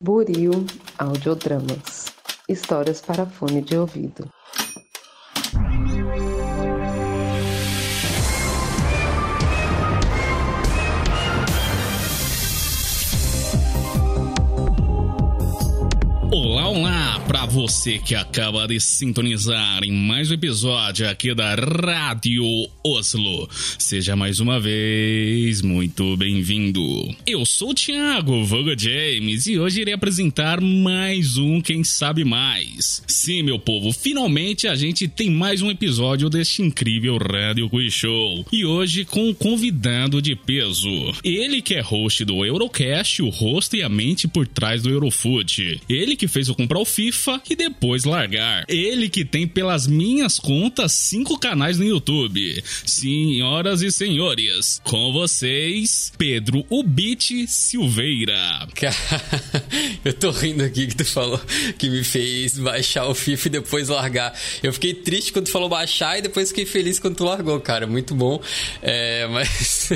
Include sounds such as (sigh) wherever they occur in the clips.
Buril Audiodramas Histórias para fone de ouvido. Você que acaba de sintonizar em mais um episódio aqui da Rádio Oslo. Seja mais uma vez muito bem-vindo. Eu sou o Thiago Voga James e hoje irei apresentar mais um Quem Sabe Mais. Sim, meu povo, finalmente a gente tem mais um episódio deste incrível Rádio Quiz Show. E hoje com um convidado de peso. Ele que é host do Eurocast, o rosto e a mente por trás do Eurofood. Ele que fez eu comprar o FIFA e depois largar. Ele que tem, pelas minhas contas, cinco canais no YouTube. Senhoras e senhores, com vocês, Pedro Ubit Silveira. Cara, (laughs) eu tô rindo aqui que tu falou que me fez baixar o FIFA e depois largar. Eu fiquei triste quando tu falou baixar e depois fiquei feliz quando tu largou, cara. Muito bom. É, (laughs) mas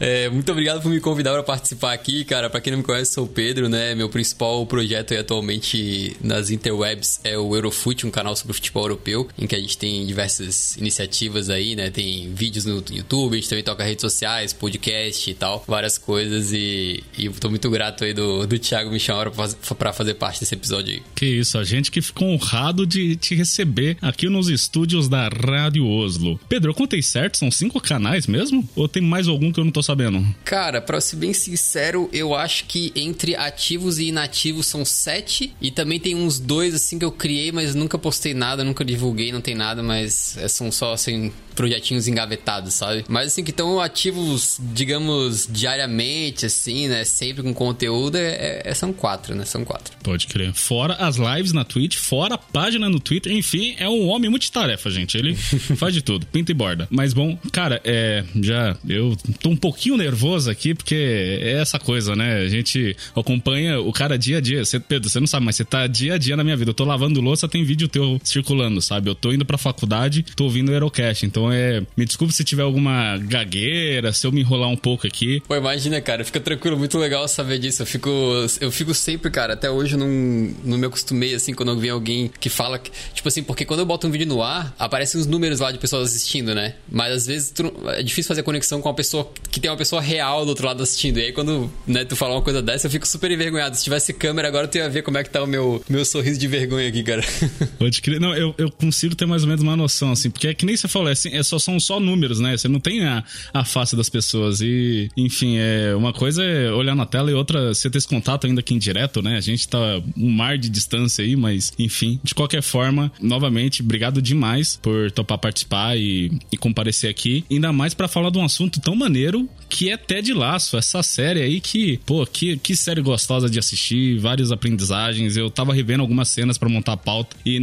é, muito obrigado por me convidar para participar aqui, cara. Para quem não me conhece, sou o Pedro, né? Meu principal projeto é atualmente nas interwebs é o Eurofute, um canal sobre futebol europeu, em que a gente tem diversas iniciativas aí, né? Tem vídeos no YouTube, a gente também toca redes sociais, podcast e tal, várias coisas. E, e tô muito grato aí do, do Thiago me chamar pra, pra fazer parte desse episódio aí. Que isso, a gente que ficou honrado de te receber aqui nos estúdios da Rádio Oslo. Pedro, eu contei certo? São cinco canais mesmo? Ou tem mais algum que eu não tô sabendo? Cara, pra ser bem sincero, eu acho que entre ativos e inativos são sete e também tem uns dois assim que eu criei, mas nunca postei nada, nunca divulguei, não tem nada, mas é, são só assim projetinhos engavetados, sabe? Mas assim que estão ativos, digamos, diariamente, assim, né? Sempre com conteúdo, é, é, são quatro, né? São quatro. Pode crer. Fora as lives na Twitch, fora a página no Twitter, enfim, é um homem multitarefa, gente. Ele (laughs) faz de tudo, pinta e borda. Mas bom, cara, é. Já. Eu tô um pouquinho nervoso aqui, porque é essa coisa, né? A gente acompanha o cara dia a dia. Você, Pedro, você não sabe, mas você tá dia a dia na minha vida. Eu tô lavando louça, tem vídeo teu circulando, sabe? Eu tô indo pra faculdade, tô ouvindo o Aerocast. Então é. Me desculpe se tiver alguma gagueira, se eu me enrolar um pouco aqui. Pô, imagina, cara, fica tranquilo, muito legal saber disso. Eu fico. Eu fico sempre, cara, até hoje eu não, não me acostumei, assim, quando vem alguém que fala. Que, tipo assim, porque quando eu boto um vídeo no ar, aparecem os números lá de pessoas assistindo, né? Mas às vezes tu, é difícil fazer conexão com uma pessoa que tem uma pessoa real do outro lado assistindo. E aí quando né, tu falar uma coisa dessa, eu fico super envergonhado. Se tivesse câmera agora, tu ia ver como é que tá o meu, meu sorriso de vergonha aqui, cara. (laughs) Pode crer. Não, eu, eu consigo ter mais ou menos uma noção, assim, porque é que nem você falou, é, assim, é só, são só números, né? Você não tem a, a face das pessoas. E, enfim, é uma coisa é olhar na tela e outra você ter esse contato ainda aqui em direto, né? A gente tá um mar de distância aí, mas, enfim, de qualquer forma, novamente, obrigado demais por topar participar e, e comparecer aqui. Ainda mais para falar de um assunto tão maneiro que é Ted Laço, essa série aí que, pô, que, que série gostosa de assistir, várias aprendizagens. Eu tava revendo algumas cenas para montar a pauta e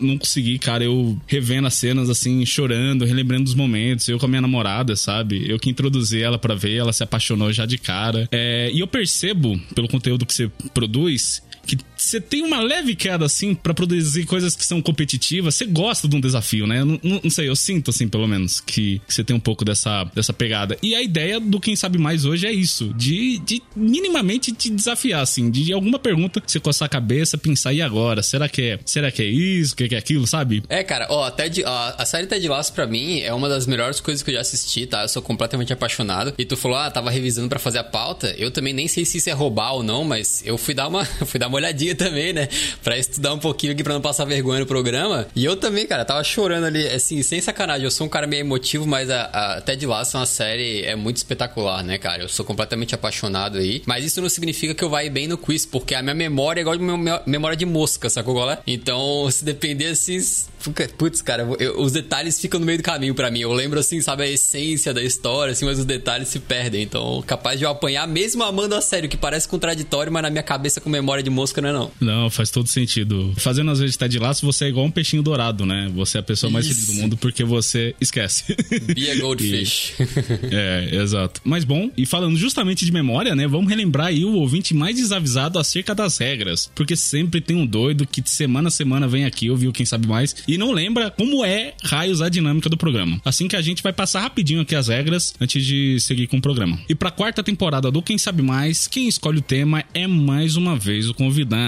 não consegui, cara, eu revendo as cenas assim, chorando, relembrando os momentos. Eu com a minha namorada, sabe? Eu que introduzi ela para ver, ela se apaixonou já de cara. É, e eu percebo, pelo conteúdo que você produz, que você tem uma leve queda, assim, para produzir coisas que são competitivas. Você gosta de um desafio, né? Não, não, sei, eu sinto, assim, pelo menos, que você tem um pouco dessa, dessa pegada. E a ideia do Quem Sabe Mais hoje é isso: de, de minimamente te desafiar, assim, de alguma pergunta você coçar a cabeça, pensar, e agora? Será que é, será que é isso? O que é aquilo, sabe? É, cara, ó, até de, ó, a série Ted Lasso pra mim é uma das melhores coisas que eu já assisti, tá? Eu sou completamente apaixonado. E tu falou, ah, tava revisando para fazer a pauta. Eu também nem sei se isso é roubar ou não, mas eu fui dar uma, (laughs) fui dar uma olhadinha (laughs) também, né? Pra estudar um pouquinho aqui pra não passar vergonha no programa. E eu também, cara, tava chorando ali, assim, sem sacanagem. Eu sou um cara meio emotivo, mas a, a Ted Lasso é uma série é muito espetacular, né, cara? Eu sou completamente apaixonado aí. Mas isso não significa que eu vá bem no quiz, porque a minha memória é igual a minha memória de mosca, sacou qual é? Então, (laughs) se depender assim. Putz, cara, eu, os detalhes ficam no meio do caminho para mim. Eu lembro, assim, sabe, a essência da história, assim, mas os detalhes se perdem. Então, capaz de eu apanhar, mesmo amando a sério, que parece contraditório, mas na minha cabeça com memória de mosca não é. Não, faz todo sentido. Fazendo às vezes tá de laço, você é igual um peixinho dourado, né? Você é a pessoa mais feliz do mundo porque você esquece. Be a goldfish. (laughs) é, exato. Mas bom, e falando justamente de memória, né? Vamos relembrar aí o ouvinte mais desavisado acerca das regras. Porque sempre tem um doido que de semana a semana vem aqui, ouviu quem sabe mais, e não lembra como é raios a dinâmica do programa. Assim que a gente vai passar rapidinho aqui as regras antes de seguir com o programa. E pra quarta temporada do Quem Sabe Mais, quem escolhe o tema é mais uma vez o convidado.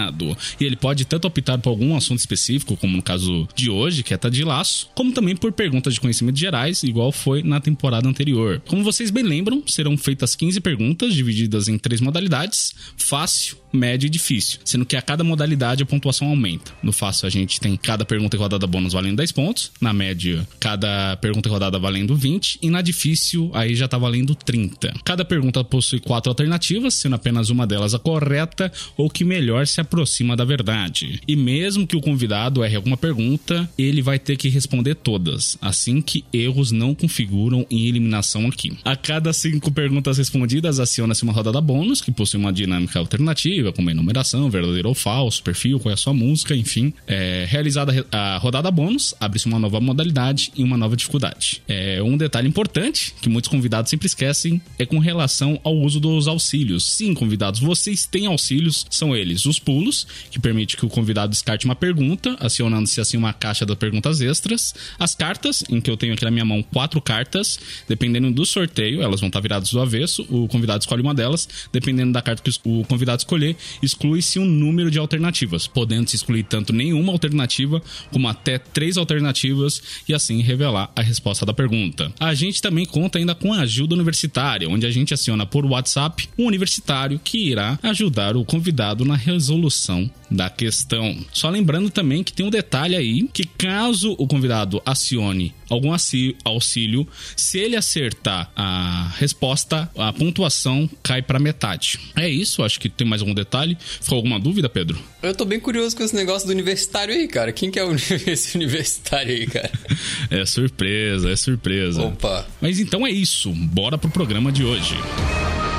E ele pode tanto optar por algum assunto específico, como no caso de hoje, que é tá de laço, como também por perguntas de conhecimentos gerais, igual foi na temporada anterior. Como vocês bem lembram, serão feitas 15 perguntas divididas em três modalidades: fácil, médio e difícil, sendo que a cada modalidade a pontuação aumenta. No fácil a gente tem cada pergunta e rodada bônus valendo 10 pontos, na média cada pergunta e rodada valendo 20 e na difícil aí já tá valendo 30. Cada pergunta possui quatro alternativas, sendo apenas uma delas a correta ou que melhor se aproxima da verdade. E mesmo que o convidado erre alguma pergunta, ele vai ter que responder todas, assim que erros não configuram em eliminação aqui. A cada cinco perguntas respondidas, aciona-se uma rodada bônus, que possui uma dinâmica alternativa, como enumeração, verdadeiro ou falso, perfil, qual é a sua música, enfim. É, realizada a rodada bônus, abre-se uma nova modalidade e uma nova dificuldade. É, um detalhe importante, que muitos convidados sempre esquecem, é com relação ao uso dos auxílios. Sim, convidados, vocês têm auxílios, são eles os pulos, que permite que o convidado descarte uma pergunta, acionando-se assim uma caixa de perguntas extras, as cartas, em que eu tenho aqui na minha mão quatro cartas, dependendo do sorteio, elas vão estar viradas do avesso, o convidado escolhe uma delas, dependendo da carta que o convidado escolher, exclui-se um número de alternativas, podendo se excluir tanto nenhuma alternativa como até três alternativas e assim revelar a resposta da pergunta. A gente também conta ainda com a ajuda universitária, onde a gente aciona por WhatsApp um universitário que irá ajudar o convidado na resolução da questão. Só lembrando também que tem um detalhe aí que caso o convidado acione algum auxílio, se ele acertar a resposta, a pontuação cai para metade. É isso, acho que tem mais algum detalhe. Ficou alguma dúvida, Pedro? Eu tô bem curioso com esse negócio do universitário aí, cara. Quem que é (laughs) esse universitário aí, cara? (laughs) é surpresa, é surpresa. Opa. Mas então é isso. Bora pro programa de hoje. Entramos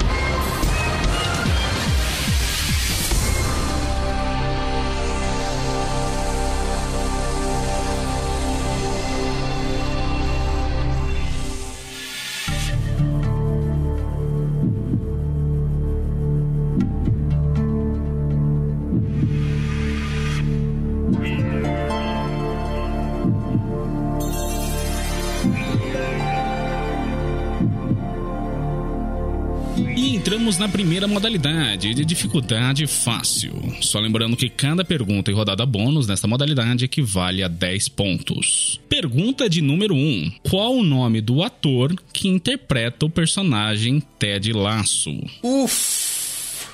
na primeira modalidade de dificuldade fácil. Só lembrando que cada pergunta e rodada bônus nesta modalidade equivale a 10 pontos. Pergunta de número 1: Qual o nome do ator que interpreta o personagem Ted Lasso? Uf!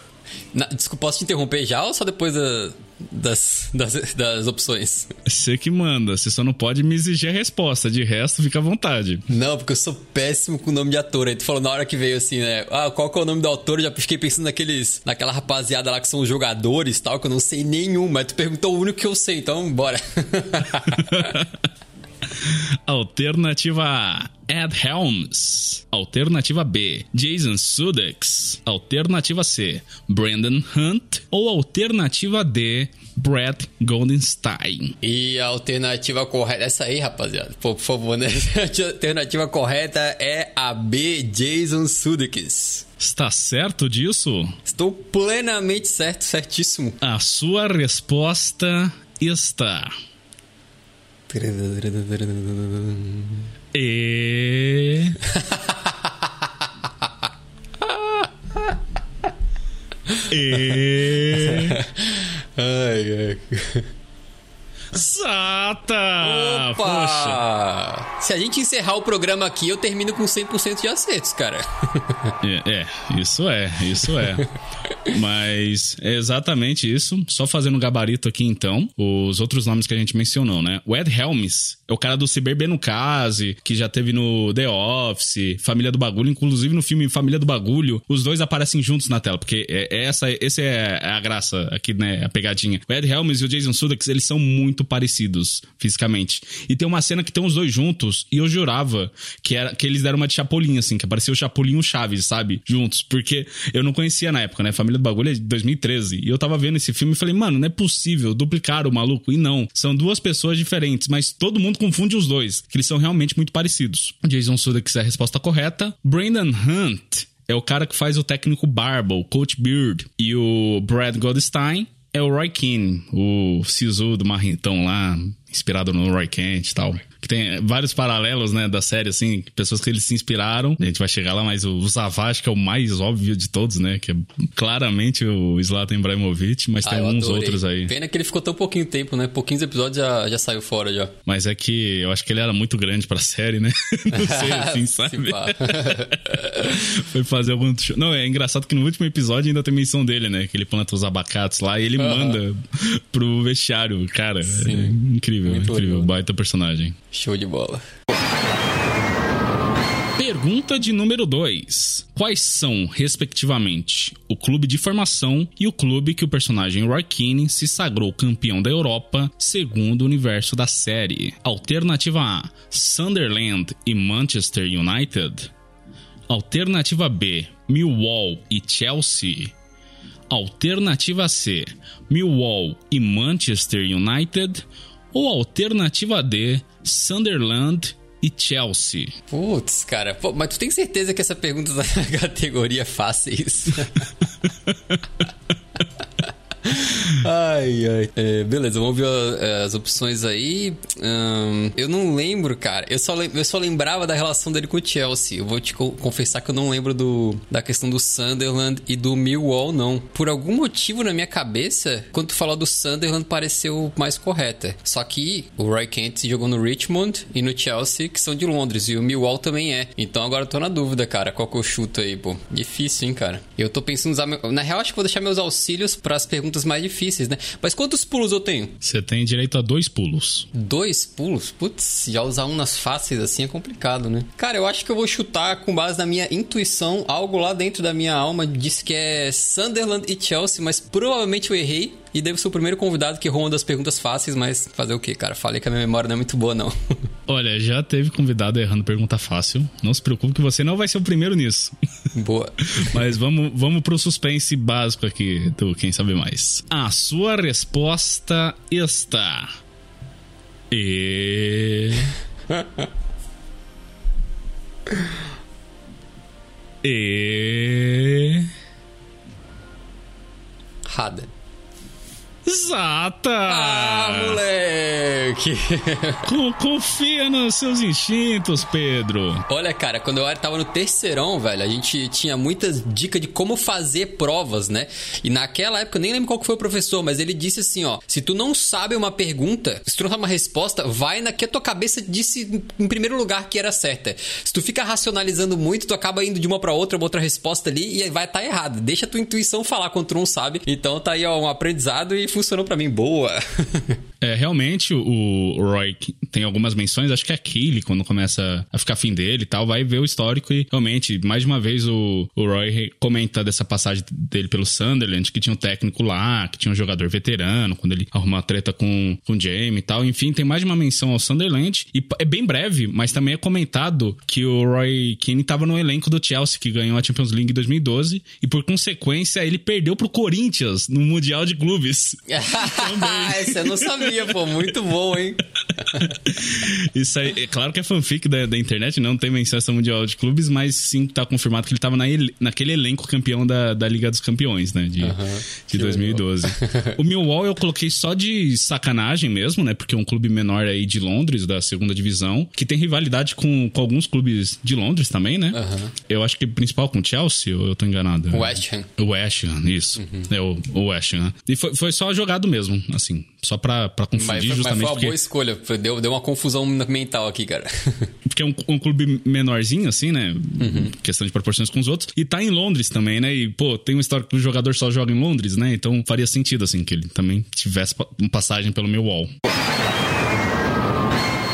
Na, desculpa, posso te interromper já ou só depois da, das, das, das opções? Você que manda, você só não pode me exigir a resposta, de resto fica à vontade. Não, porque eu sou péssimo com o nome de ator. Aí tu falou na hora que veio assim, né? Ah, qual que é o nome do autor? Eu já fiquei pensando naqueles, naquela rapaziada lá que são os jogadores e tal, que eu não sei nenhum, mas tu perguntou o único que eu sei, então bora. (laughs) Alternativa A, Ed Helms. Alternativa B, Jason Sudeikis. Alternativa C, Brandon Hunt. Ou alternativa D, Brett Goldenstein. E a alternativa correta, essa aí, rapaziada, por, por favor, né? (laughs) A alternativa correta é a B, Jason Sudeikis. Está certo disso? Estou plenamente certo, certíssimo. A sua resposta está e. e. ai, ai. Sata! Opa! Poxa. Se a gente encerrar o programa aqui, eu termino com 100% de acertos, cara. (laughs) é, é, isso é, isso é. (laughs) Mas é exatamente isso. Só fazendo um gabarito aqui, então. Os outros nomes que a gente mencionou, né? O Ed Helms é o cara do Cyber no Case, que já teve no The Office, Família do Bagulho, inclusive no filme Família do Bagulho. Os dois aparecem juntos na tela, porque é, é essa, esse é a graça aqui, né? A pegadinha. O Ed Helms e o Jason Sudeikis, eles são muito parecidos fisicamente. E tem uma cena que tem os dois juntos e eu jurava que, era, que eles deram uma de Chapolin, assim, que apareceu o Chapolin e o Chaves, sabe? Juntos. Porque eu não conhecia na época, né? Família do Bagulho é de 2013. E eu tava vendo esse filme e falei, mano, não é possível duplicar o maluco. E não, são duas pessoas diferentes, mas todo mundo confunde os dois, que eles são realmente muito parecidos. Jason Sudeikis é a resposta correta. Brandon Hunt é o cara que faz o técnico Barba, o Coach Beard. E o Brad Goldstein é o Roy Keane, o Sisu do Marrentão lá, inspirado no Roy Kent e tal tem vários paralelos, né, da série, assim, pessoas que eles se inspiraram. A gente vai chegar lá, mas o Savage, que é o mais óbvio de todos, né, que é claramente o Zlatan Ibrahimovic, mas ah, tem uns outros aí. Pena que ele ficou tão pouquinho tempo, né, pouquinhos episódios já, já saiu fora já. Mas é que eu acho que ele era muito grande pra série, né? (laughs) Não sei, (laughs) assim, sabe? (laughs) Foi fazer algum... Não, é engraçado que no último episódio ainda tem menção dele, né, que ele planta os abacates lá e ele manda pro vestiário. Cara, é incrível, muito incrível, baita personagem. Show de bola. Pergunta de número 2. Quais são, respectivamente, o clube de formação e o clube que o personagem Roy Keane se sagrou campeão da Europa, segundo o universo da série? Alternativa A: Sunderland e Manchester United. Alternativa B: Millwall e Chelsea. Alternativa C: Millwall e Manchester United. Ou alternativa D: Sunderland e Chelsea. Putz, cara, Pô, mas tu tem certeza que essa pergunta da (laughs) categoria fáceis? (laughs) ai, ai. É, beleza, vamos ver é, as opções aí. Eu não lembro, cara. Eu só, eu só lembrava da relação dele com o Chelsea. Eu vou te confessar que eu não lembro do, da questão do Sunderland e do Millwall, não. Por algum motivo na minha cabeça, quando tu falou do Sunderland, pareceu mais correta. Só que o Roy Kent jogou no Richmond e no Chelsea, que são de Londres. E o Millwall também é. Então agora eu tô na dúvida, cara. Qual que eu chuto aí, pô? Difícil, hein, cara? Eu tô pensando usar. Meu... Na real, acho que vou deixar meus auxílios para as perguntas mais difíceis, né? Mas quantos pulos eu tenho? Você tem direito a dois pulos. Dois pulos? Putz, já usar um nas fáceis assim é complicado, né? Cara, eu acho que eu vou chutar com base na minha intuição. Algo lá dentro da minha alma diz que é Sunderland e Chelsea, mas provavelmente eu errei. E devo ser o primeiro convidado que ronda das perguntas fáceis, mas fazer o quê, cara? Falei que a minha memória não é muito boa, não. (laughs) Olha, já teve convidado errando pergunta fácil. Não se preocupe que você não vai ser o primeiro nisso. (laughs) Boa. mas vamos, vamos pro suspense básico aqui do Quem Sabe Mais. A sua resposta está. E. (laughs) e. Rada. Exata! Ah, moleque! (laughs) confia nos seus instintos, Pedro. Olha, cara, quando eu tava no terceirão, velho, a gente tinha muitas dicas de como fazer provas, né? E naquela época, eu nem lembro qual foi o professor, mas ele disse assim, ó, se tu não sabe uma pergunta, se tu não sabe uma resposta, vai na que a tua cabeça disse em primeiro lugar que era certa. Se tu fica racionalizando muito, tu acaba indo de uma para outra, uma outra resposta ali e vai estar tá errado. Deixa a tua intuição falar quando tu não sabe. Então tá aí, ó, um aprendizado e funcionou para mim boa. (laughs) é, realmente o Roy tem algumas menções, acho que é Keely, quando começa a ficar fim dele e tal, vai ver o histórico e realmente, mais de uma vez o, o Roy comenta dessa passagem dele pelo Sunderland, que tinha um técnico lá, que tinha um jogador veterano, quando ele arrumou a treta com, com o Jamie e tal. Enfim, tem mais de uma menção ao Sunderland e é bem breve, mas também é comentado que o Roy Keane estava no elenco do Chelsea, que ganhou a Champions League em 2012 e por consequência ele perdeu pro Corinthians no Mundial de Clubes. (laughs) Essa eu não sabia, pô. Muito bom, hein? (laughs) Isso aí, é claro que é fanfic da, da internet, não tem menção mundial de clubes, mas sim tá confirmado que ele tava na, naquele elenco campeão da, da Liga dos Campeões, né? De, uh -huh, de 2012. o Millwall eu coloquei só de sacanagem mesmo, né? Porque é um clube menor aí de Londres, da segunda divisão, que tem rivalidade com, com alguns clubes de Londres também, né? Uh -huh. Eu acho que principal com o Chelsea, ou eu tô enganado? O West Ham. O West Ham, isso. Uh -huh. É o, o West Ham. E foi, foi só jogado mesmo, assim. Só pra, pra confundir mas, justamente. Mas foi uma porque... boa escolha. Deu, deu uma confusão mental aqui, cara. (laughs) porque é um, um clube menorzinho, assim, né? Uhum. Questão de proporções com os outros. E tá em Londres também, né? E, pô, tem uma história que o jogador só joga em Londres, né? Então faria sentido, assim, que ele também tivesse uma passagem pelo meu wall.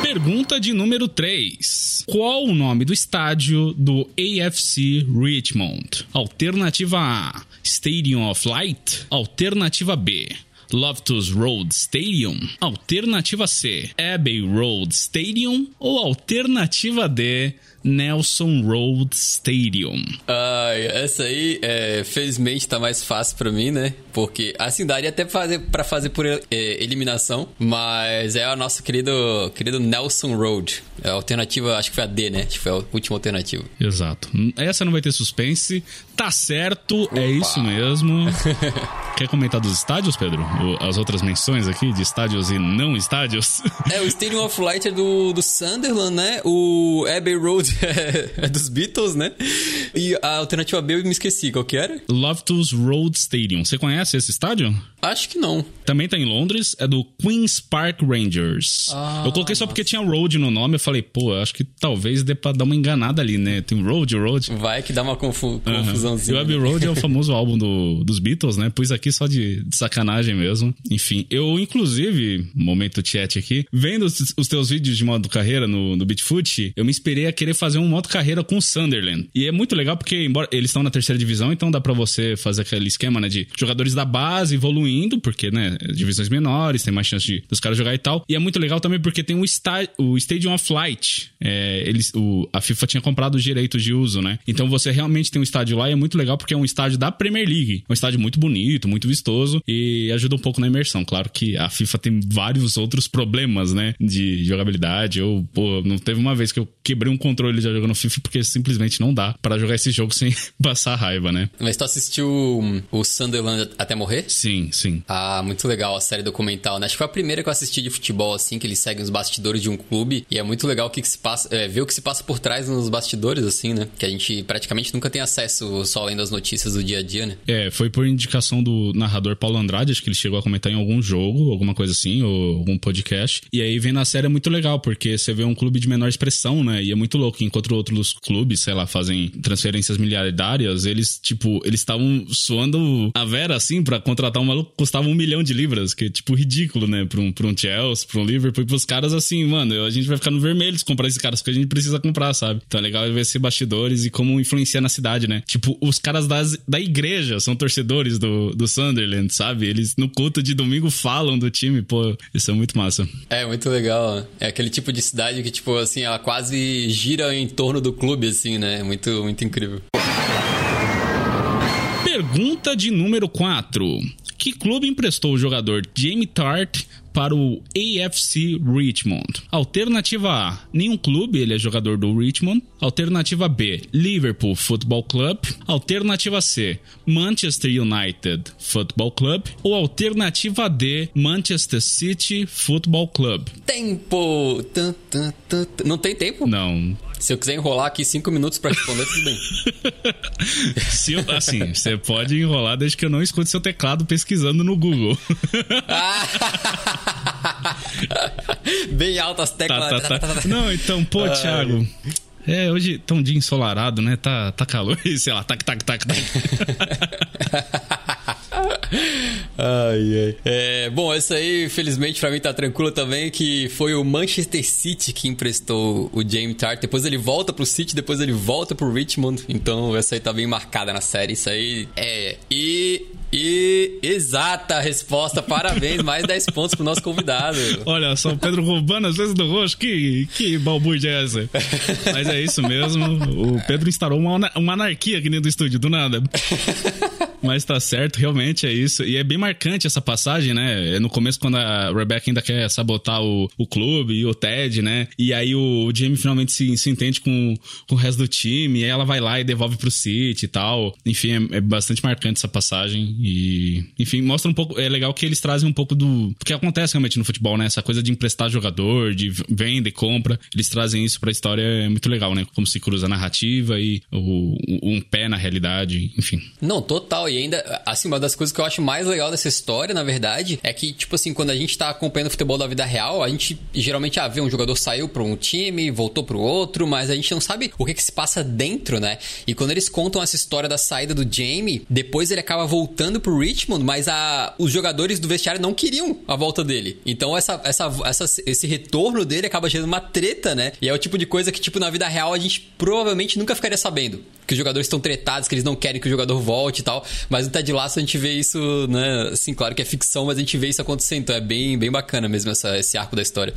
Pergunta de número 3. Qual o nome do estádio do AFC Richmond? Alternativa A: Stadium of Light. Alternativa B: Loftus Road Stadium? Alternativa C, Abbey Road Stadium? Ou alternativa D, Nelson Road Stadium. Ai, essa aí, é, felizmente, tá mais fácil para mim, né? Porque, assim, daria até fazer, pra fazer por é, eliminação, mas é o nosso querido, querido Nelson Road. É a alternativa, acho que foi a D, né? Acho que foi a última alternativa. Exato. Essa não vai ter suspense. Tá certo, é Opa. é isso mesmo. (laughs) Quer comentar dos estádios, Pedro? As outras menções aqui de estádios e não estádios? (laughs) É, o Stadium of Light é do, do Sunderland, né? O Abbey Road (laughs) é, dos Beatles, né? E a alternativa B eu me esqueci, qual que era? Loftus Road Stadium. Você conhece esse estádio? Acho que não. Também tá em Londres, é do Queen's Park Rangers. Ah, eu coloquei só porque tinha Road no nome, eu falei, pô, acho que talvez dê pra dar uma enganada ali, né? Tem Road, Road. Vai que dá uma confu confusãozinha. E o Abbey Road é o (laughs) famoso álbum do, dos Beatles, né? Pus aqui só de, de, sacanagem mesmo. Enfim, eu inclusive, momento chat aqui, vendo os, os teus vídeos de modo carreira no, no Bitfoot, eu me inspirei a querer fazer um modo carreira com o Sunderland. E é muito legal porque, embora eles estão na terceira divisão, então dá para você fazer aquele esquema, né, de jogadores da base evoluindo, porque, né, divisões menores, tem mais chance de, dos caras jogar e tal. E é muito legal também porque tem o, sta o Stadium of Light. É, eles, o, a FIFA tinha comprado os direitos de uso, né? Então você realmente tem um estádio lá e é muito legal porque é um estádio da Premier League. Um estádio muito bonito, muito vistoso e ajuda um pouco na imersão. Claro que a FIFA tem vários outros problemas, né, de jogabilidade. Eu, pô, não teve uma vez que eu quebrei um controle já jogando FIFA porque simplesmente não dá para jogar esse jogo (laughs) sem passar raiva, né? Mas tu assistiu o Sunderland até morrer? Sim, sim. Ah, muito legal a série documental, né? Acho que foi a primeira que eu assisti de futebol, assim, que eles seguem os bastidores de um clube. E é muito legal o que, que se passa, é, ver o que se passa por trás nos bastidores, assim, né? Que a gente praticamente nunca tem acesso só além das notícias do dia a dia, né? É, foi por indicação do narrador Paulo Andrade, acho que ele chegou a comentar em algum jogo, alguma coisa assim, ou algum podcast. E aí vendo a série é muito legal, porque você vê um clube de menor expressão, né? E é muito louco, enquanto outros clubes, sei lá, fazem transferências miliardárias, eles, tipo, eles estavam suando a vera, assim, para contratar um maluco custava um milhão de libras, que é, tipo, ridículo, né? Pra um, pra um Chelsea, pra um Liverpool, e pros caras, assim, mano, a gente vai ficar no vermelho se comprar esses caras, porque a gente precisa comprar, sabe? Então é legal ver esses bastidores e como influencia na cidade, né? Tipo, os caras das, da igreja são torcedores do, do Sunderland, sabe? Eles no culto de domingo falam do time, pô, isso é muito massa. É, muito legal. É aquele tipo de cidade que, tipo, assim, ela quase gira em torno do clube, assim, né? Muito, muito incrível. Pergunta de número 4. Que clube emprestou o jogador Jamie Tart para o AFC Richmond. Alternativa A, nenhum clube, ele é jogador do Richmond. Alternativa B, Liverpool Football Club. Alternativa C, Manchester United Football Club. Ou alternativa D, Manchester City Football Club. Tempo! Não tem tempo? Não. Se eu quiser enrolar aqui cinco minutos para responder, tudo bem. (laughs) Se eu, assim, você pode enrolar desde que eu não escute seu teclado pesquisando no Google. (laughs) Bem altas teclas. Tá, tá, tá. Não, então, pô, Thiago. É, hoje tá um dia ensolarado, né? Tá, tá calor e sei lá, tac, tac, tac, tac. (laughs) ai, ai. É, bom, essa aí, felizmente, pra mim tá tranquilo também, que foi o Manchester City que emprestou o James Tart. Depois ele volta pro City, depois ele volta pro Richmond. Então, essa aí tá bem marcada na série. Isso aí é. E e exata resposta, parabéns, (laughs) mais 10 pontos pro nosso convidado. Olha só, o Pedro roubando as vezes do roxo, que, que balbúrdia é essa? Mas é isso mesmo, o Pedro instaurou uma, uma anarquia aqui dentro do estúdio, do nada. (laughs) Mas tá certo, realmente é isso. E é bem marcante essa passagem, né? É no começo, quando a Rebecca ainda quer sabotar o, o clube e o Ted, né? E aí o, o Jamie finalmente se, se entende com, com o resto do time, e aí ela vai lá e devolve pro City e tal. Enfim, é, é bastante marcante essa passagem. E, enfim, mostra um pouco. É legal que eles trazem um pouco do. Porque acontece realmente no futebol, né? Essa coisa de emprestar jogador, de venda e compra. Eles trazem isso pra história, é muito legal, né? Como se cruza a narrativa e o, um pé na realidade, enfim. Não, total. E ainda, assim, uma das coisas que eu acho mais legal dessa história, na verdade, é que, tipo assim, quando a gente tá acompanhando o futebol da vida real, a gente geralmente ah, vê um jogador saiu pra um time, voltou pro outro, mas a gente não sabe o que, que se passa dentro, né? E quando eles contam essa história da saída do Jamie, depois ele acaba voltando pro Richmond, mas a, os jogadores do vestiário não queriam a volta dele. Então essa, essa, essa, esse retorno dele acaba gerando uma treta, né? E é o tipo de coisa que, tipo, na vida real a gente provavelmente nunca ficaria sabendo. Que os jogadores estão tretados, que eles não querem que o jogador volte e tal. Mas no Ted Lasso a gente vê isso, né? Assim, claro que é ficção, mas a gente vê isso acontecendo. Então é bem, bem bacana mesmo essa, esse arco da história.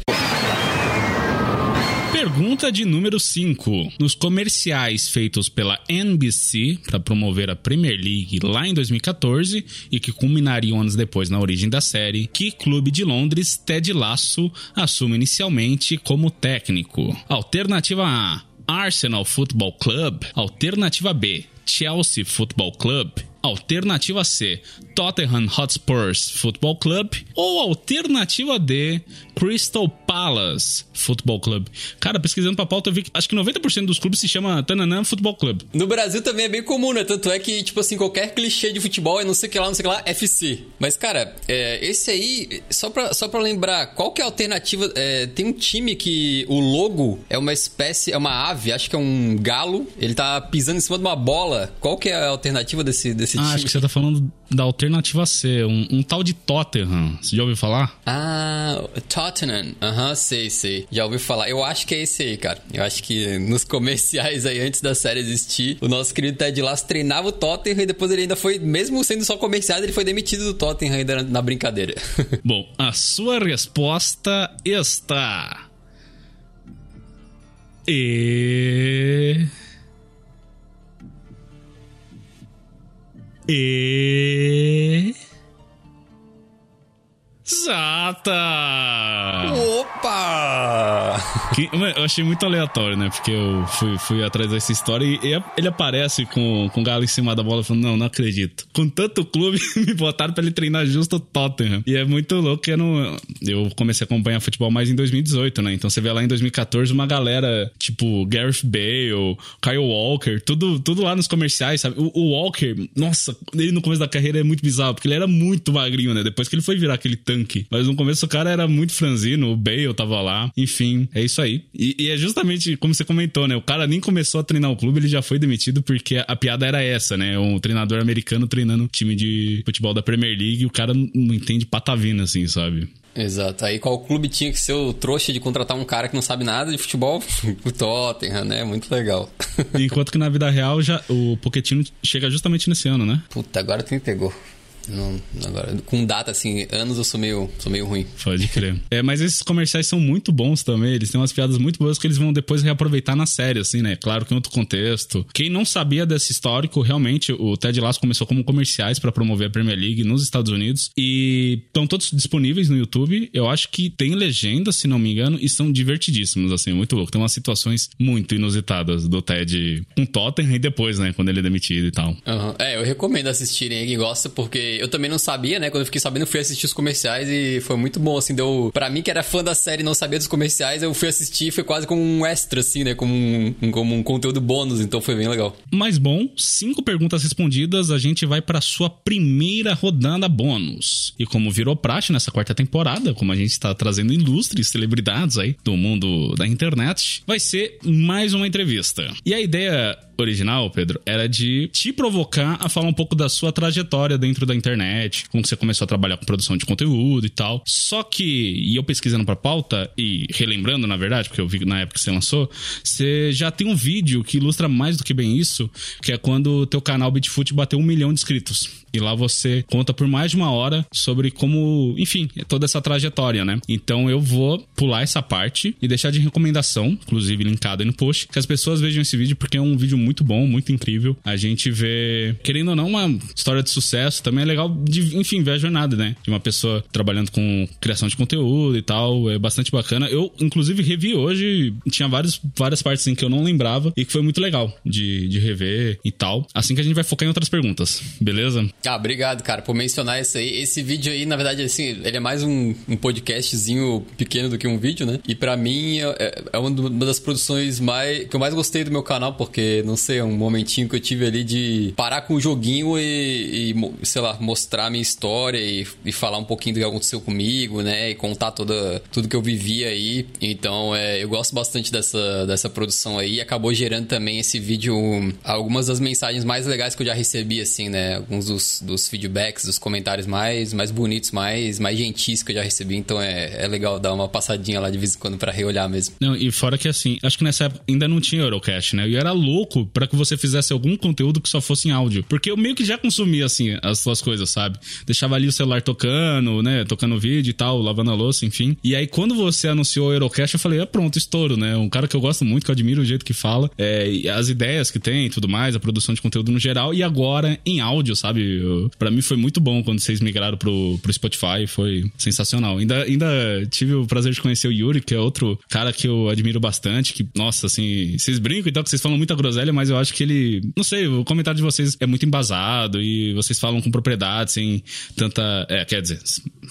Pergunta de número 5. Nos comerciais feitos pela NBC para promover a Premier League lá em 2014 e que culminariam anos depois na origem da série, que clube de Londres Ted Lasso assume inicialmente como técnico? Alternativa A: Arsenal Football Club. Alternativa B: Chelsea Football Club. Alternativa C, Tottenham Hotspurs Football Club. Ou alternativa D, Crystal Palace Football Club. Cara, pesquisando pra pauta, eu vi que acho que 90% dos clubes se chama Tananã Football Club. No Brasil também é bem comum, né? Tanto é que, tipo assim, qualquer clichê de futebol é não sei o que lá, não sei o que lá, FC. Mas, cara, é, esse aí, só pra, só pra lembrar, qual que é a alternativa? É, tem um time que o logo é uma espécie, é uma ave, acho que é um galo. Ele tá pisando em cima de uma bola. Qual que é a alternativa desse, desse ah, time? acho que você tá falando da alternativa C, um, um tal de Tottenham. Você já ouviu falar? Ah, Tottenham. Aham, uhum, sei, sei. Já ouvi falar. Eu acho que é esse aí, cara. Eu acho que nos comerciais aí, antes da série existir, o nosso querido Ted Lasso treinava o Tottenham e depois ele ainda foi, mesmo sendo só comerciais, ele foi demitido do Tottenham ainda na brincadeira. (laughs) Bom, a sua resposta está... E... E. Exata! Opa! Que, eu achei muito aleatório, né? Porque eu fui, fui atrás dessa história e ele aparece com, com o Galo em cima da bola falando: Não, não acredito. Com tanto clube, (laughs) me botaram pra ele treinar justo o Tottenham. E é muito louco que eu não. Eu comecei a acompanhar futebol mais em 2018, né? Então você vê lá em 2014 uma galera tipo Gareth Bale, Kyle Walker, tudo, tudo lá nos comerciais, sabe? O, o Walker, nossa, ele no começo da carreira é muito bizarro, porque ele era muito magrinho, né? Depois que ele foi virar aquele tanque. Mas no começo o cara era muito franzino, o Bale tava lá. Enfim, é isso aí. E, e, é justamente como você comentou, né? O cara nem começou a treinar o clube, ele já foi demitido porque a, piada era essa, né? Um treinador americano treinando time de futebol da Premier League e o cara não entende patavina, assim, sabe? Exato. Aí qual clube tinha que ser o trouxa de contratar um cara que não sabe nada de futebol? (laughs) o Tottenham, né? Muito legal. Enquanto que na vida real já o Pochettino chega justamente nesse ano, né? Puta, agora tu me pegou. Não, agora, com data, assim, anos eu sou meio, sou meio ruim. Pode crer. é, mas esses comerciais são muito bons também. Eles têm umas piadas muito boas que eles vão depois reaproveitar na série, assim, né? Claro que em outro contexto. Quem não sabia desse histórico, realmente, o Ted Lasso começou como comerciais para promover a Premier League nos Estados Unidos. E estão todos disponíveis no YouTube. Eu acho que tem legenda, se não me engano, e são divertidíssimos, assim, muito louco. Tem umas situações muito inusitadas do Ted com Tottenham e depois, né? Quando ele é demitido e tal. Uhum. É, eu recomendo assistirem quem gosta, porque eu também não sabia, né? Quando eu fiquei sabendo, fui assistir os comerciais e foi muito bom, assim, deu... Pra mim, que era fã da série e não sabia dos comerciais, eu fui assistir foi quase como um extra, assim, né? Como um, como um conteúdo bônus, então foi bem legal. Mas bom, cinco perguntas respondidas, a gente vai pra sua primeira rodada bônus. E como virou praxe nessa quarta temporada, como a gente está trazendo ilustres celebridades aí do mundo da internet, vai ser mais uma entrevista. E a ideia original, Pedro, era de te provocar a falar um pouco da sua trajetória dentro da internet, como você começou a trabalhar com produção de conteúdo e tal. Só que, e eu pesquisando pra pauta e relembrando, na verdade, porque eu vi na época que você lançou, você já tem um vídeo que ilustra mais do que bem isso, que é quando o teu canal Bitfoot bateu um milhão de inscritos. E lá você conta por mais de uma hora sobre como, enfim, toda essa trajetória, né? Então eu vou pular essa parte e deixar de recomendação, inclusive linkado aí no post, que as pessoas vejam esse vídeo porque é um vídeo muito bom, muito incrível. A gente vê, querendo ou não, uma história de sucesso. Também é legal de, enfim, ver a jornada, né? De uma pessoa trabalhando com criação de conteúdo e tal. É bastante bacana. Eu, inclusive, revi hoje. Tinha várias, várias partes assim que eu não lembrava e que foi muito legal de, de rever e tal. Assim que a gente vai focar em outras perguntas, beleza? Ah, obrigado, cara, por mencionar isso aí. Esse vídeo aí, na verdade, assim, ele é mais um, um podcastzinho pequeno do que um vídeo, né? E para mim é, é, uma das produções mais que eu mais gostei do meu canal, porque, não sei, é um momentinho que eu tive ali de parar com o joguinho e, e sei lá, mostrar a minha história e, e, falar um pouquinho do que aconteceu comigo, né? E contar toda, tudo que eu vivi aí. Então, é, eu gosto bastante dessa, dessa produção aí. Acabou gerando também esse vídeo algumas das mensagens mais legais que eu já recebi, assim, né? Alguns dos dos, feedbacks, dos comentários mais, mais bonitos, mais, mais gentis que eu já recebi. Então é, é legal dar uma passadinha lá de vez em quando pra reolhar mesmo. Não, e fora que assim, acho que nessa época ainda não tinha Eurocast, né? E era louco para que você fizesse algum conteúdo que só fosse em áudio. Porque eu meio que já consumia, assim, as suas coisas, sabe? Deixava ali o celular tocando, né? Tocando vídeo e tal, lavando a louça, enfim. E aí, quando você anunciou o Eurocast, eu falei, é pronto, estouro, né? Um cara que eu gosto muito, que eu admiro o jeito que fala, é, as ideias que tem e tudo mais, a produção de conteúdo no geral. E agora em áudio, sabe? Para mim foi muito bom quando vocês migraram pro, pro Spotify, foi sensacional. Ainda, ainda tive o prazer de conhecer o Yuri, que é outro cara que eu admiro bastante, que, nossa, assim, vocês brincam e tal, que vocês falam muita groselha, mas eu acho que ele, não sei, o comentário de vocês é muito embasado e vocês falam com propriedade, sem tanta, é, quer dizer,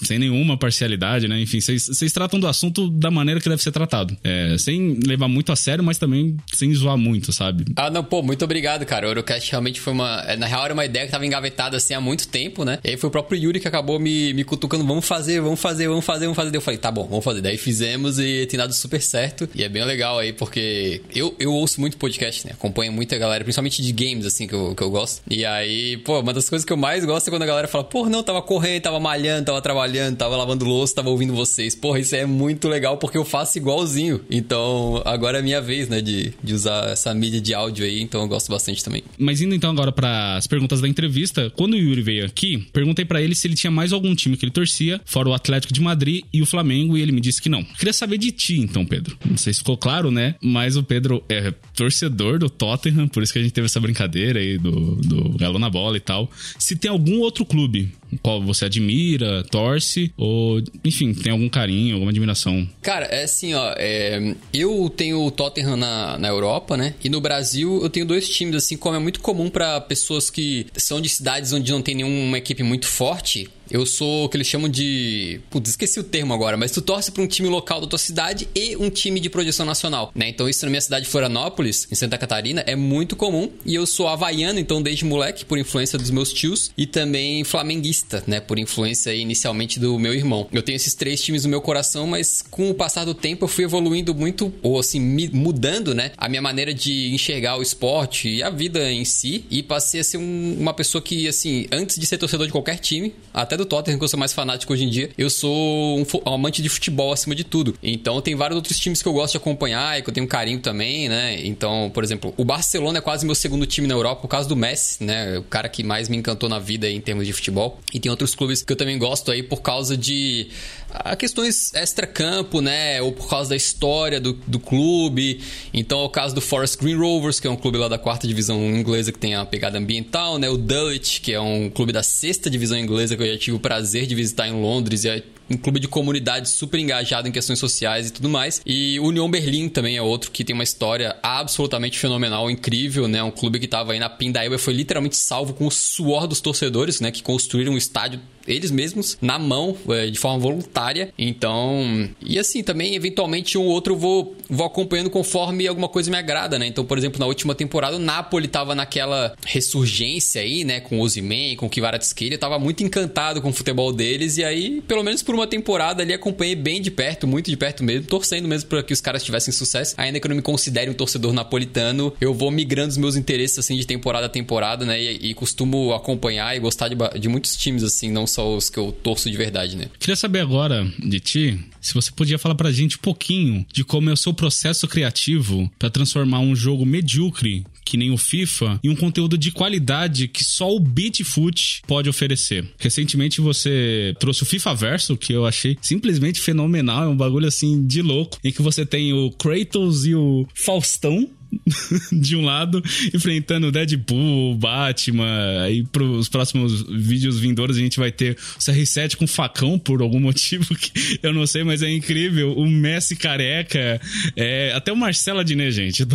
sem nenhuma parcialidade, né? Enfim, vocês tratam do assunto da maneira que deve ser tratado. É, sem levar muito a sério, mas também sem zoar muito, sabe? Ah, não, pô, muito obrigado, cara. O Eurocast realmente foi uma. É, na real, era uma ideia que tava engavetada assim há muito tempo, né? E aí foi o próprio Yuri que acabou me, me cutucando, vamos fazer, vamos fazer, vamos fazer, vamos fazer. Daí eu falei, tá bom, vamos fazer. Daí fizemos e tem dado super certo. E é bem legal aí, porque eu, eu ouço muito podcast, né? Acompanho muita galera, principalmente de games, assim, que eu, que eu gosto. E aí, pô, uma das coisas que eu mais gosto é quando a galera fala, pô, não, tava correndo, tava malhando, tava trabalhando, tava lavando louça, tava ouvindo vocês. Porra, isso é muito legal porque eu faço igualzinho. Então, agora é minha vez, né, de, de usar essa mídia de áudio aí, então eu gosto bastante também. Mas indo então agora para as perguntas da entrevista, quando o Yuri veio aqui, perguntei para ele se ele tinha mais algum time que ele torcia, fora o Atlético de Madrid e o Flamengo, e ele me disse que não. Queria saber de ti, então, Pedro. Não sei se ficou claro, né? Mas o Pedro é torcedor do Tottenham, por isso que a gente teve essa brincadeira aí do, do Galo na bola e tal. Se tem algum outro clube qual você admira, torce, ou, enfim, tem algum carinho, alguma admiração? Cara, é assim, ó, é, eu tenho o Tottenham na, na Europa, né? E no Brasil eu tenho dois times, assim, como é muito comum para pessoas que são de cidades onde não tem nenhuma equipe muito forte, eu sou o que eles chamam de. Putz, esqueci o termo agora, mas tu torce para um time local da tua cidade e um time de projeção nacional, né? Então, isso na minha cidade, Florianópolis, em Santa Catarina, é muito comum. E eu sou havaiano, então, desde moleque, por influência dos meus tios, e também flamenguista, né? Por influência inicialmente do meu irmão. Eu tenho esses três times no meu coração, mas com o passar do tempo eu fui evoluindo muito, ou assim, mudando, né? A minha maneira de enxergar o esporte e a vida em si, e passei a ser um, uma pessoa que, assim, antes de ser torcedor de qualquer time, até do Tottenham, que eu sou mais fanático hoje em dia, eu sou um, um, amante de futebol acima de tudo. Então tem vários outros times que eu gosto de acompanhar e que eu tenho um carinho também, né? Então, por exemplo, o Barcelona é quase meu segundo time na Europa por causa do Messi, né? O cara que mais me encantou na vida em termos de futebol. E tem outros clubes que eu também gosto aí por causa de a questões extra-campo, né? Ou por causa da história do, do clube. Então, é o caso do Forest Green Rovers, que é um clube lá da quarta divisão inglesa que tem a pegada ambiental, né? O Dulwich, que é um clube da sexta divisão inglesa que eu já tive o prazer de visitar em Londres e um clube de comunidade super engajado em questões sociais e tudo mais. E o União Berlim também é outro que tem uma história absolutamente fenomenal, incrível, né? Um clube que estava aí na pindaíba foi literalmente salvo com o suor dos torcedores, né? Que construíram um estádio eles mesmos, na mão, é, de forma voluntária. Então, e assim, também, eventualmente, um ou outro eu vou, vou acompanhando conforme alguma coisa me agrada, né? Então, por exemplo, na última temporada, o Napoli tava naquela ressurgência aí, né? Com o Ozyman, com o Kvaratskhelia, tava muito encantado com o futebol deles, e aí, pelo menos por uma temporada ali, acompanhei bem de perto, muito de perto mesmo, torcendo mesmo para que os caras tivessem sucesso. Ainda que eu não me considere um torcedor napolitano, eu vou migrando os meus interesses, assim, de temporada a temporada, né? E, e costumo acompanhar e gostar de, de muitos times, assim, não só os que eu torço de verdade, né? Queria saber agora de ti, se você podia falar pra gente um pouquinho de como é o seu processo criativo para transformar um jogo medíocre, que nem o FIFA, em um conteúdo de qualidade que só o Beatfoot pode oferecer. Recentemente você trouxe o FIFA Verso, que eu achei simplesmente fenomenal, é um bagulho assim de louco, em que você tem o Kratos e o Faustão (laughs) de um lado, enfrentando Deadpool, Batman. Aí pros próximos vídeos vindouros a gente vai ter o CR7 com facão por algum (laughs) motivo que eu não sei, mas é incrível. O Messi careca, é, até o Marcelo Adnet, gente,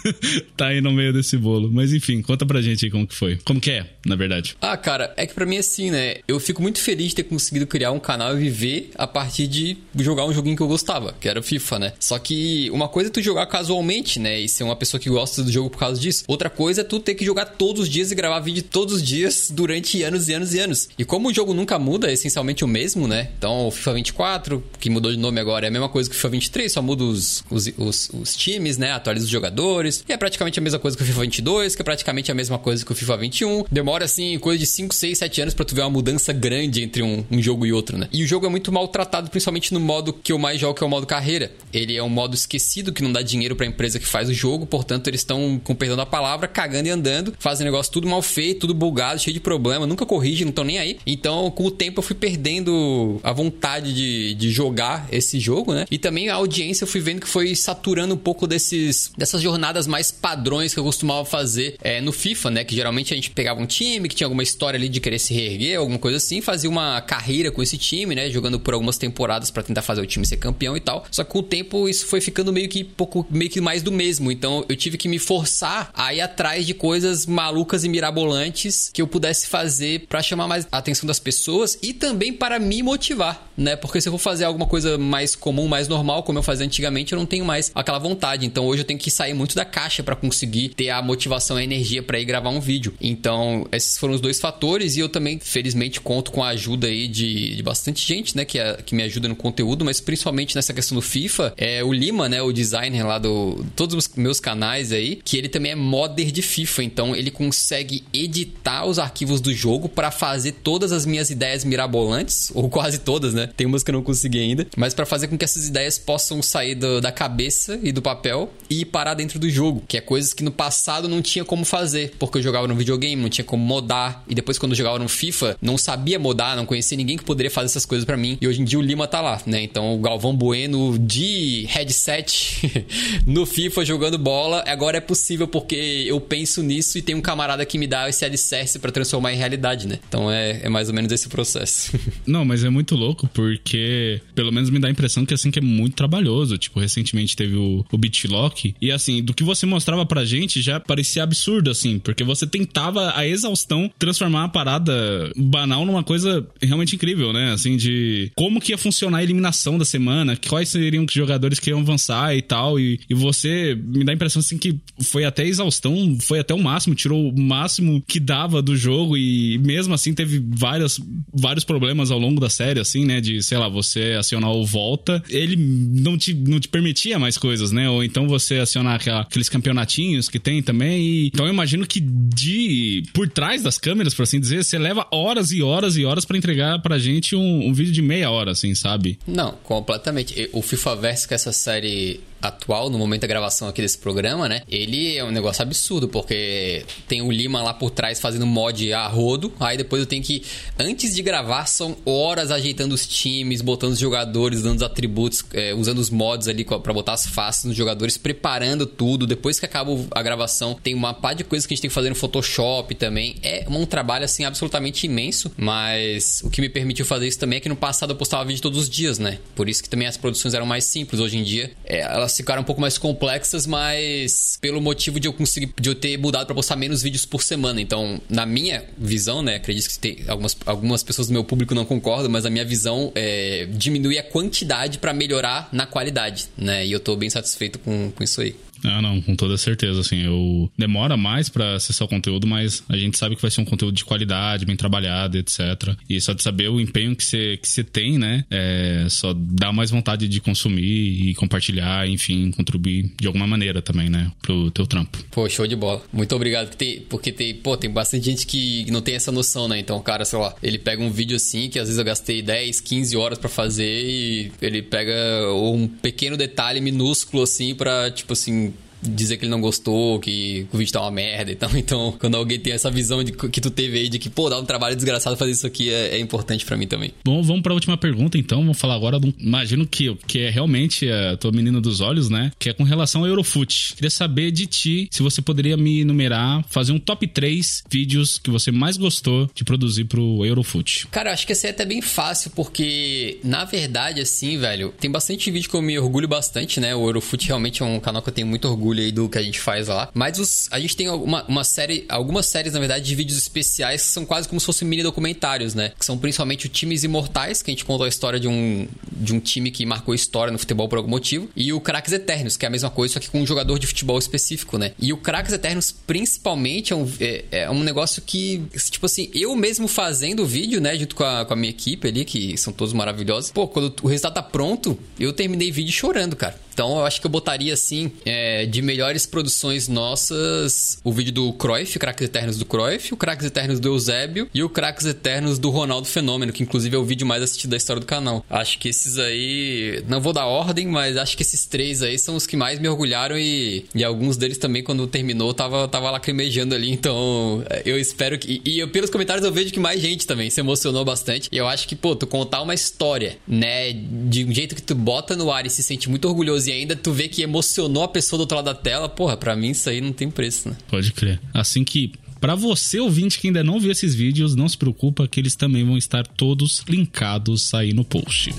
(laughs) tá aí no meio desse bolo. Mas enfim, conta pra gente aí como que foi. Como que é, na verdade. Ah, cara, é que pra mim é assim, né? Eu fico muito feliz de ter conseguido criar um canal e viver a partir de jogar um joguinho que eu gostava, que era o FIFA, né? Só que uma coisa é tu jogar casualmente, né? E ser uma uma pessoa que gosta do jogo por causa disso. Outra coisa é tu ter que jogar todos os dias e gravar vídeo todos os dias (laughs) durante anos e anos e anos. E como o jogo nunca muda, é essencialmente o mesmo, né? Então o FIFA 24, que mudou de nome agora, é a mesma coisa que o FIFA 23, só muda os, os, os, os times, né? Atualiza os jogadores. E é praticamente a mesma coisa que o FIFA 22, que é praticamente a mesma coisa que o FIFA 21. Demora assim, coisa de 5, 6, 7 anos para tu ver uma mudança grande entre um, um jogo e outro, né? E o jogo é muito maltratado, principalmente no modo que eu mais jogo, que é o modo carreira. Ele é um modo esquecido que não dá dinheiro para a empresa que faz o jogo, portanto, eles estão, com perdão da palavra, cagando e andando, fazem negócio tudo mal feito, tudo bugado, cheio de problema, nunca corrige, não estão nem aí. Então, com o tempo, eu fui perdendo a vontade de, de jogar esse jogo, né? E também a audiência eu fui vendo que foi saturando um pouco desses, dessas jornadas mais padrões que eu costumava fazer é, no FIFA, né? Que geralmente a gente pegava um time que tinha alguma história ali de querer se reerguer, alguma coisa assim, fazia uma carreira com esse time, né? Jogando por algumas temporadas para tentar fazer o time ser campeão e tal. Só que com o tempo isso foi ficando meio que pouco, meio que mais do mesmo. Então eu tive que me forçar a ir atrás de coisas malucas e mirabolantes que eu pudesse fazer para chamar mais a atenção das pessoas e também para me motivar, né? Porque se eu for fazer alguma coisa mais comum, mais normal, como eu fazia antigamente, eu não tenho mais aquela vontade. Então hoje eu tenho que sair muito da caixa para conseguir ter a motivação e a energia para ir gravar um vídeo. Então, esses foram os dois fatores e eu também, felizmente, conto com a ajuda aí de, de bastante gente, né, que, é, que me ajuda no conteúdo, mas principalmente nessa questão do FIFA, é o Lima, né, o designer lá do todos os meus canais aí, que ele também é modder de FIFA, então ele consegue editar os arquivos do jogo para fazer todas as minhas ideias mirabolantes, (laughs) ou quase todas, né? Tem umas que eu não consegui ainda, mas para fazer com que essas ideias possam sair do, da cabeça e do papel e parar dentro do jogo, que é coisas que no passado não tinha como fazer, porque eu jogava no videogame, não tinha como modar, e depois quando eu jogava no FIFA, não sabia modar, não conhecia ninguém que poderia fazer essas coisas para mim, e hoje em dia o Lima tá lá, né? Então o Galvão Bueno de headset (laughs) no FIFA jogando bola, agora é possível porque eu penso nisso e tem um camarada que me dá esse alicerce para transformar em realidade, né? Então é, é mais ou menos esse processo. (laughs) Não, mas é muito louco porque pelo menos me dá a impressão que assim que é muito trabalhoso. Tipo, recentemente teve o, o Bitlock e assim, do que você mostrava pra gente já parecia absurdo assim, porque você tentava a exaustão transformar a parada banal numa coisa realmente incrível, né? Assim, de como que ia funcionar a eliminação da semana, quais seriam os jogadores que iam avançar e tal. E, e você me dá a impressão assim que foi até exaustão, foi até o máximo, tirou o máximo que dava do jogo e mesmo assim teve várias, vários problemas ao longo da série, assim, né? De, sei lá, você acionar o volta, ele não te, não te permitia mais coisas, né? Ou então você acionar aquela, aqueles campeonatinhos que tem também. E, então eu imagino que de por trás das câmeras, por assim dizer, você leva horas e horas e horas para entregar pra gente um, um vídeo de meia hora, assim, sabe? Não, completamente. O FIFA Verso, que essa série atual, no momento da gravação aqui desse programa, né? Ele é um negócio absurdo, porque tem o Lima lá por trás fazendo mod a rodo, aí depois eu tenho que, antes de gravar, são horas ajeitando os times, botando os jogadores, dando os atributos, é, usando os mods ali para botar as faces nos jogadores, preparando tudo. Depois que acaba a gravação, tem uma pá de coisas que a gente tem que fazer no Photoshop também. É um trabalho, assim, absolutamente imenso, mas o que me permitiu fazer isso também é que no passado eu postava vídeo todos os dias, né? Por isso que também as produções eram mais simples. Hoje em dia, é, elas ficaram um pouco mais complexas, mas pelo motivo de eu conseguir de eu ter mudado para postar menos vídeos por semana. Então, na minha visão, né, acredito que tem algumas, algumas pessoas do meu público não concordam, mas a minha visão é diminuir a quantidade para melhorar na qualidade, né? E eu tô bem satisfeito com, com isso aí. Ah, não, com toda certeza, assim, eu demora mais para acessar o conteúdo, mas a gente sabe que vai ser um conteúdo de qualidade, bem trabalhado, etc. E só de saber o empenho que você que você tem, né, é, só dá mais vontade de consumir e compartilhar, enfim, contribuir de alguma maneira também, né, pro teu trampo. Pô, show de bola. Muito obrigado, porque tem, porque tem, pô, tem bastante gente que não tem essa noção, né? Então, cara, sei lá, ele pega um vídeo assim que às vezes eu gastei 10, 15 horas para fazer e ele pega um pequeno detalhe minúsculo assim para tipo assim, dizer que ele não gostou, que o vídeo tá uma merda e tal. (laughs) Então, quando alguém tem essa visão de que tu teve aí de que, pô, dá um trabalho desgraçado fazer isso aqui, é, é importante para mim também. Bom, vamos pra última pergunta então. Vamos falar agora do. Imagino que, que é realmente a tua menina dos olhos, né? Que é com relação ao Eurofoot. Queria saber de ti se você poderia me enumerar, fazer um top 3 vídeos que você mais gostou de produzir pro Eurofoot. Cara, acho que esse é até bem fácil, porque, na verdade, assim, velho, tem bastante vídeo que eu me orgulho bastante, né? O Eurofoot realmente é um canal que eu tenho muito orgulho orgulho aí do que a gente faz lá. Mas os, a gente tem uma, uma série, algumas séries, na verdade, de vídeos especiais que são quase como se fossem mini documentários, né? Que são principalmente o Times Imortais, que a gente conta a história de um, de um time que marcou história no futebol por algum motivo, e o Craques Eternos, que é a mesma coisa, só que com um jogador de futebol específico, né? E o Craques Eternos, principalmente, é um, é, é um negócio que, tipo assim, eu mesmo fazendo o vídeo, né, junto com a, com a minha equipe ali, que são todos maravilhosos, pô, quando o resultado tá pronto, eu terminei o vídeo chorando, cara. Então eu acho que eu botaria assim, é, de melhores produções nossas, o vídeo do Cruyff, o Craques Eternos do Cruyff, o Craques Eternos do Eusébio e o Craques Eternos do Ronaldo Fenômeno, que inclusive é o vídeo mais assistido da história do canal. Acho que esses aí, não vou dar ordem, mas acho que esses três aí são os que mais me orgulharam e, e alguns deles também, quando terminou, tava, tava lacrimejando ali. Então eu espero que. E, pelos comentários eu vejo que mais gente também se emocionou bastante. E eu acho que, pô, tu contar uma história, né, de um jeito que tu bota no ar e se sente muito orgulhoso e ainda tu vê que emocionou a pessoa do outro lado da tela, porra, pra mim isso aí não tem preço, né? Pode crer. Assim que para você, ouvinte, que ainda não viu esses vídeos, não se preocupa que eles também vão estar todos linkados aí no post.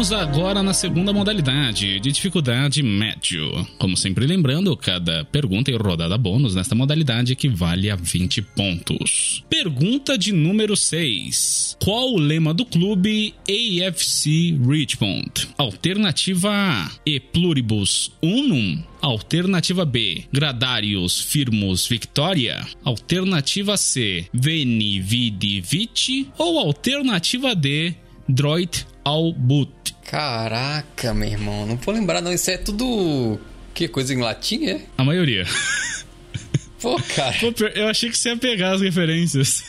Entramos agora na segunda modalidade, de dificuldade médio. Como sempre lembrando, cada pergunta e rodada bônus nesta modalidade equivale a 20 pontos. Pergunta de número 6. Qual o lema do clube AFC Richmond? Alternativa A: E pluribus unum. Alternativa B, Gradarius Firmus Victoria. Alternativa C, Veni Vidi Vici. Ou alternativa D, Droit ao But. Caraca, meu irmão, não vou lembrar não, isso é tudo que coisa em latim, é? A maioria. Pô, cara. Pô, eu achei que você ia pegar as referências.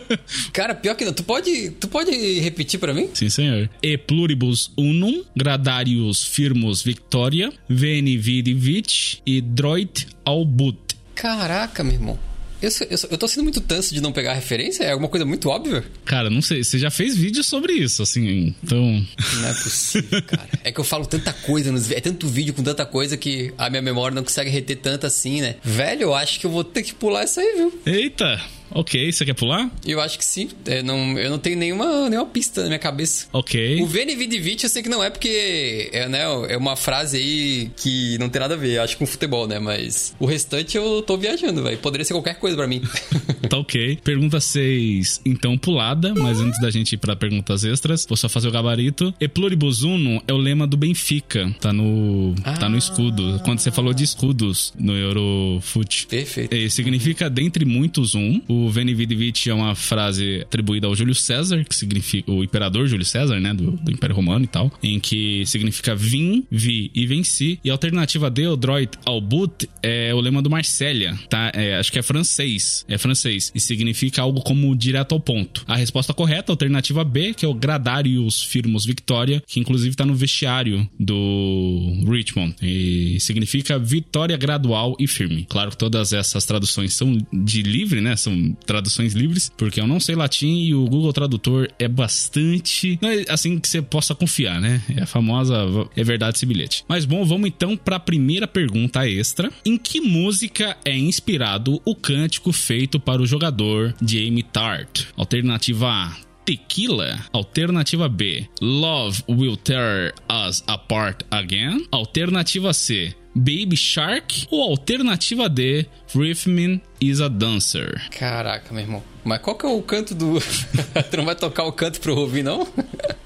(laughs) cara, pior que não. Tu pode, tu pode repetir para mim? Sim, senhor. E pluribus unum, gradarius firmus victoria, veni vidi vici e droit albut. Caraca, meu irmão. Eu, eu, eu tô sendo muito tanso de não pegar referência? É alguma coisa muito óbvia? Cara, não sei. Você já fez vídeo sobre isso, assim, então. Não é possível, (laughs) cara. É que eu falo tanta coisa nos É tanto vídeo com tanta coisa que a minha memória não consegue reter tanto assim, né? Velho, eu acho que eu vou ter que pular isso aí, viu? Eita! Ok, você quer pular? Eu acho que sim. É, não, eu não tenho nenhuma, nenhuma pista na minha cabeça. Ok. O Veni Vidi Vici eu sei que não é porque é, né, é uma frase aí que não tem nada a ver, acho, com futebol, né? Mas o restante eu tô viajando, velho. Poderia ser qualquer coisa para mim. (laughs) tá ok. Pergunta 6, então pulada, mas antes da gente ir pra perguntas extras, vou só fazer o gabarito. E pluribus unum é o lema do Benfica. Tá no, ah. tá no escudo. Quando você falou de escudos no Eurofoot. Perfeito. E significa dentre muitos um. O o Veni Vidi Vici é uma frase atribuída ao Júlio César, que significa o imperador Júlio César, né, do, do Império Romano e tal, em que significa vim, vi e venci. E a alternativa D, o droit au but, é o lema do Marsella, tá? É, acho que é francês, é francês, e significa algo como direto ao ponto. A resposta correta, a alternativa B, que é o Gradarius Firmus Victoria, que inclusive tá no vestiário do Richmond, e significa vitória gradual e firme. Claro que todas essas traduções são de livre, né? São traduções livres, porque eu não sei latim e o Google Tradutor é bastante. Não é assim que você possa confiar, né? É a famosa. É verdade esse bilhete. Mas bom, vamos então para a primeira pergunta extra. Em que música é inspirado o cântico feito para o jogador Jamie Tart? Alternativa A. Tequila. Alternativa B. Love Will Tear Us Apart Again. Alternativa C. Baby Shark ou alternativa D, Rhythm is a Dancer? Caraca, meu irmão. Mas qual que é o canto do. (laughs) tu não vai tocar o canto pro ouvir, não?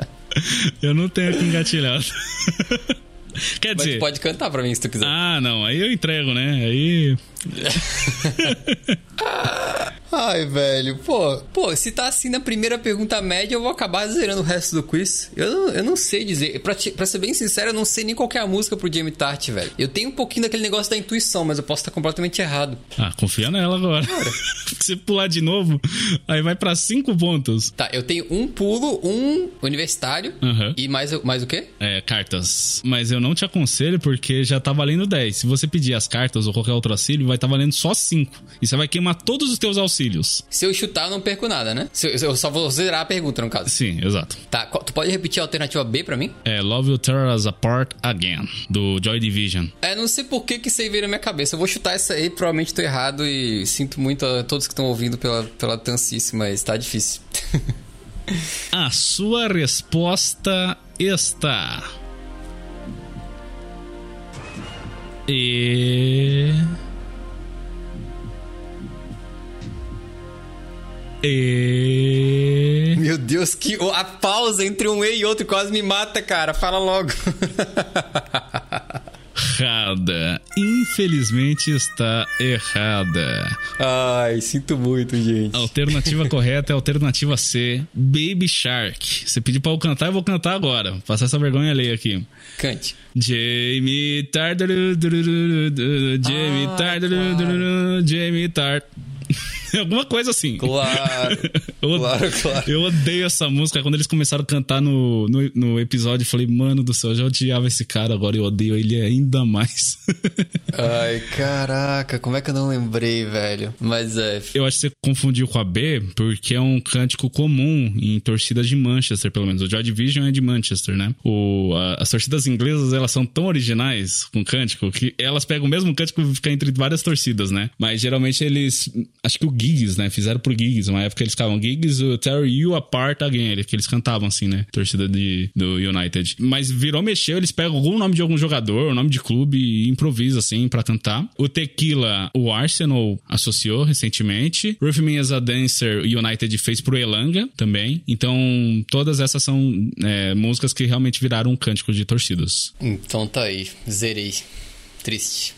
(laughs) eu não tenho aqui engatilhado. (laughs) Quer Mas dizer. pode cantar pra mim se tu quiser. Ah, não. Aí eu entrego, né? Aí. (laughs) Ai, velho, pô, pô, se tá assim na primeira pergunta média, eu vou acabar zerando o resto do quiz. Eu não, eu não sei dizer. Pra, te, pra ser bem sincero, eu não sei nem qual é a música pro Jamie Tart, velho. Eu tenho um pouquinho daquele negócio da intuição, mas eu posso estar completamente errado. Ah, confia nela agora. (laughs) se pular de novo, aí vai para cinco pontos. Tá, eu tenho um pulo, um universitário uhum. e mais, mais o quê? É, cartas. Mas eu não te aconselho porque já tá valendo 10. Se você pedir as cartas ou qualquer outro auxílio, vai estar tá valendo só 5. E você vai queimar todos os teus auxílios. Se eu chutar, eu não perco nada, né? Se eu, eu só vou zerar a pergunta, no caso. Sim, exato. Tá, tu pode repetir a alternativa B pra mim? É Love Will Tear Us Apart Again, do Joy Division. É, não sei por que que isso aí veio na minha cabeça. Eu vou chutar essa aí, provavelmente tô errado e sinto muito a todos que estão ouvindo pela, pela tancice, mas tá difícil. (laughs) A sua resposta está. E. E. Meu Deus, que a pausa entre um E e outro quase me mata, cara. Fala logo. Errada. Infelizmente está errada. Ai, sinto muito, gente. A alternativa correta é a alternativa C, Baby Shark. Você pediu pra eu cantar, eu vou cantar agora. Passar essa vergonha alheia aqui. Cante. Jamie Tart, Jamie Ah, Tart, Jamie Tart. (laughs) Alguma coisa assim. Claro. (laughs) Eu, claro, claro. eu odeio essa música. Quando eles começaram a cantar no, no, no episódio, eu falei, mano do céu, eu já odiava esse cara, agora eu odeio ele ainda mais. (laughs) Ai, caraca, como é que eu não lembrei, velho? Mas é. Eu acho que você confundiu com a B, porque é um cântico comum em torcidas de Manchester, pelo menos. O Joy Division é de Manchester, né? O, a- as torcidas inglesas, elas são tão originais com cântico que elas pegam o mesmo cântico e fica entre várias torcidas, né? Mas geralmente eles. Acho que o Gigs, né? Fizeram pro Gigs. Uma época eles ficavam Gigs, o Tear You Apart Again, que eles cantavam assim, né? Torcida de, do United. Mas virou mexeu, eles pegam algum nome de algum jogador, o nome de clube e improvisa assim pra cantar. O Tequila, o Arsenal associou recentemente. Ruth Me as a Dancer, o United fez pro Elanga também. Então, todas essas são é, músicas que realmente viraram um cântico de torcidas. Então tá aí, zerei. Triste.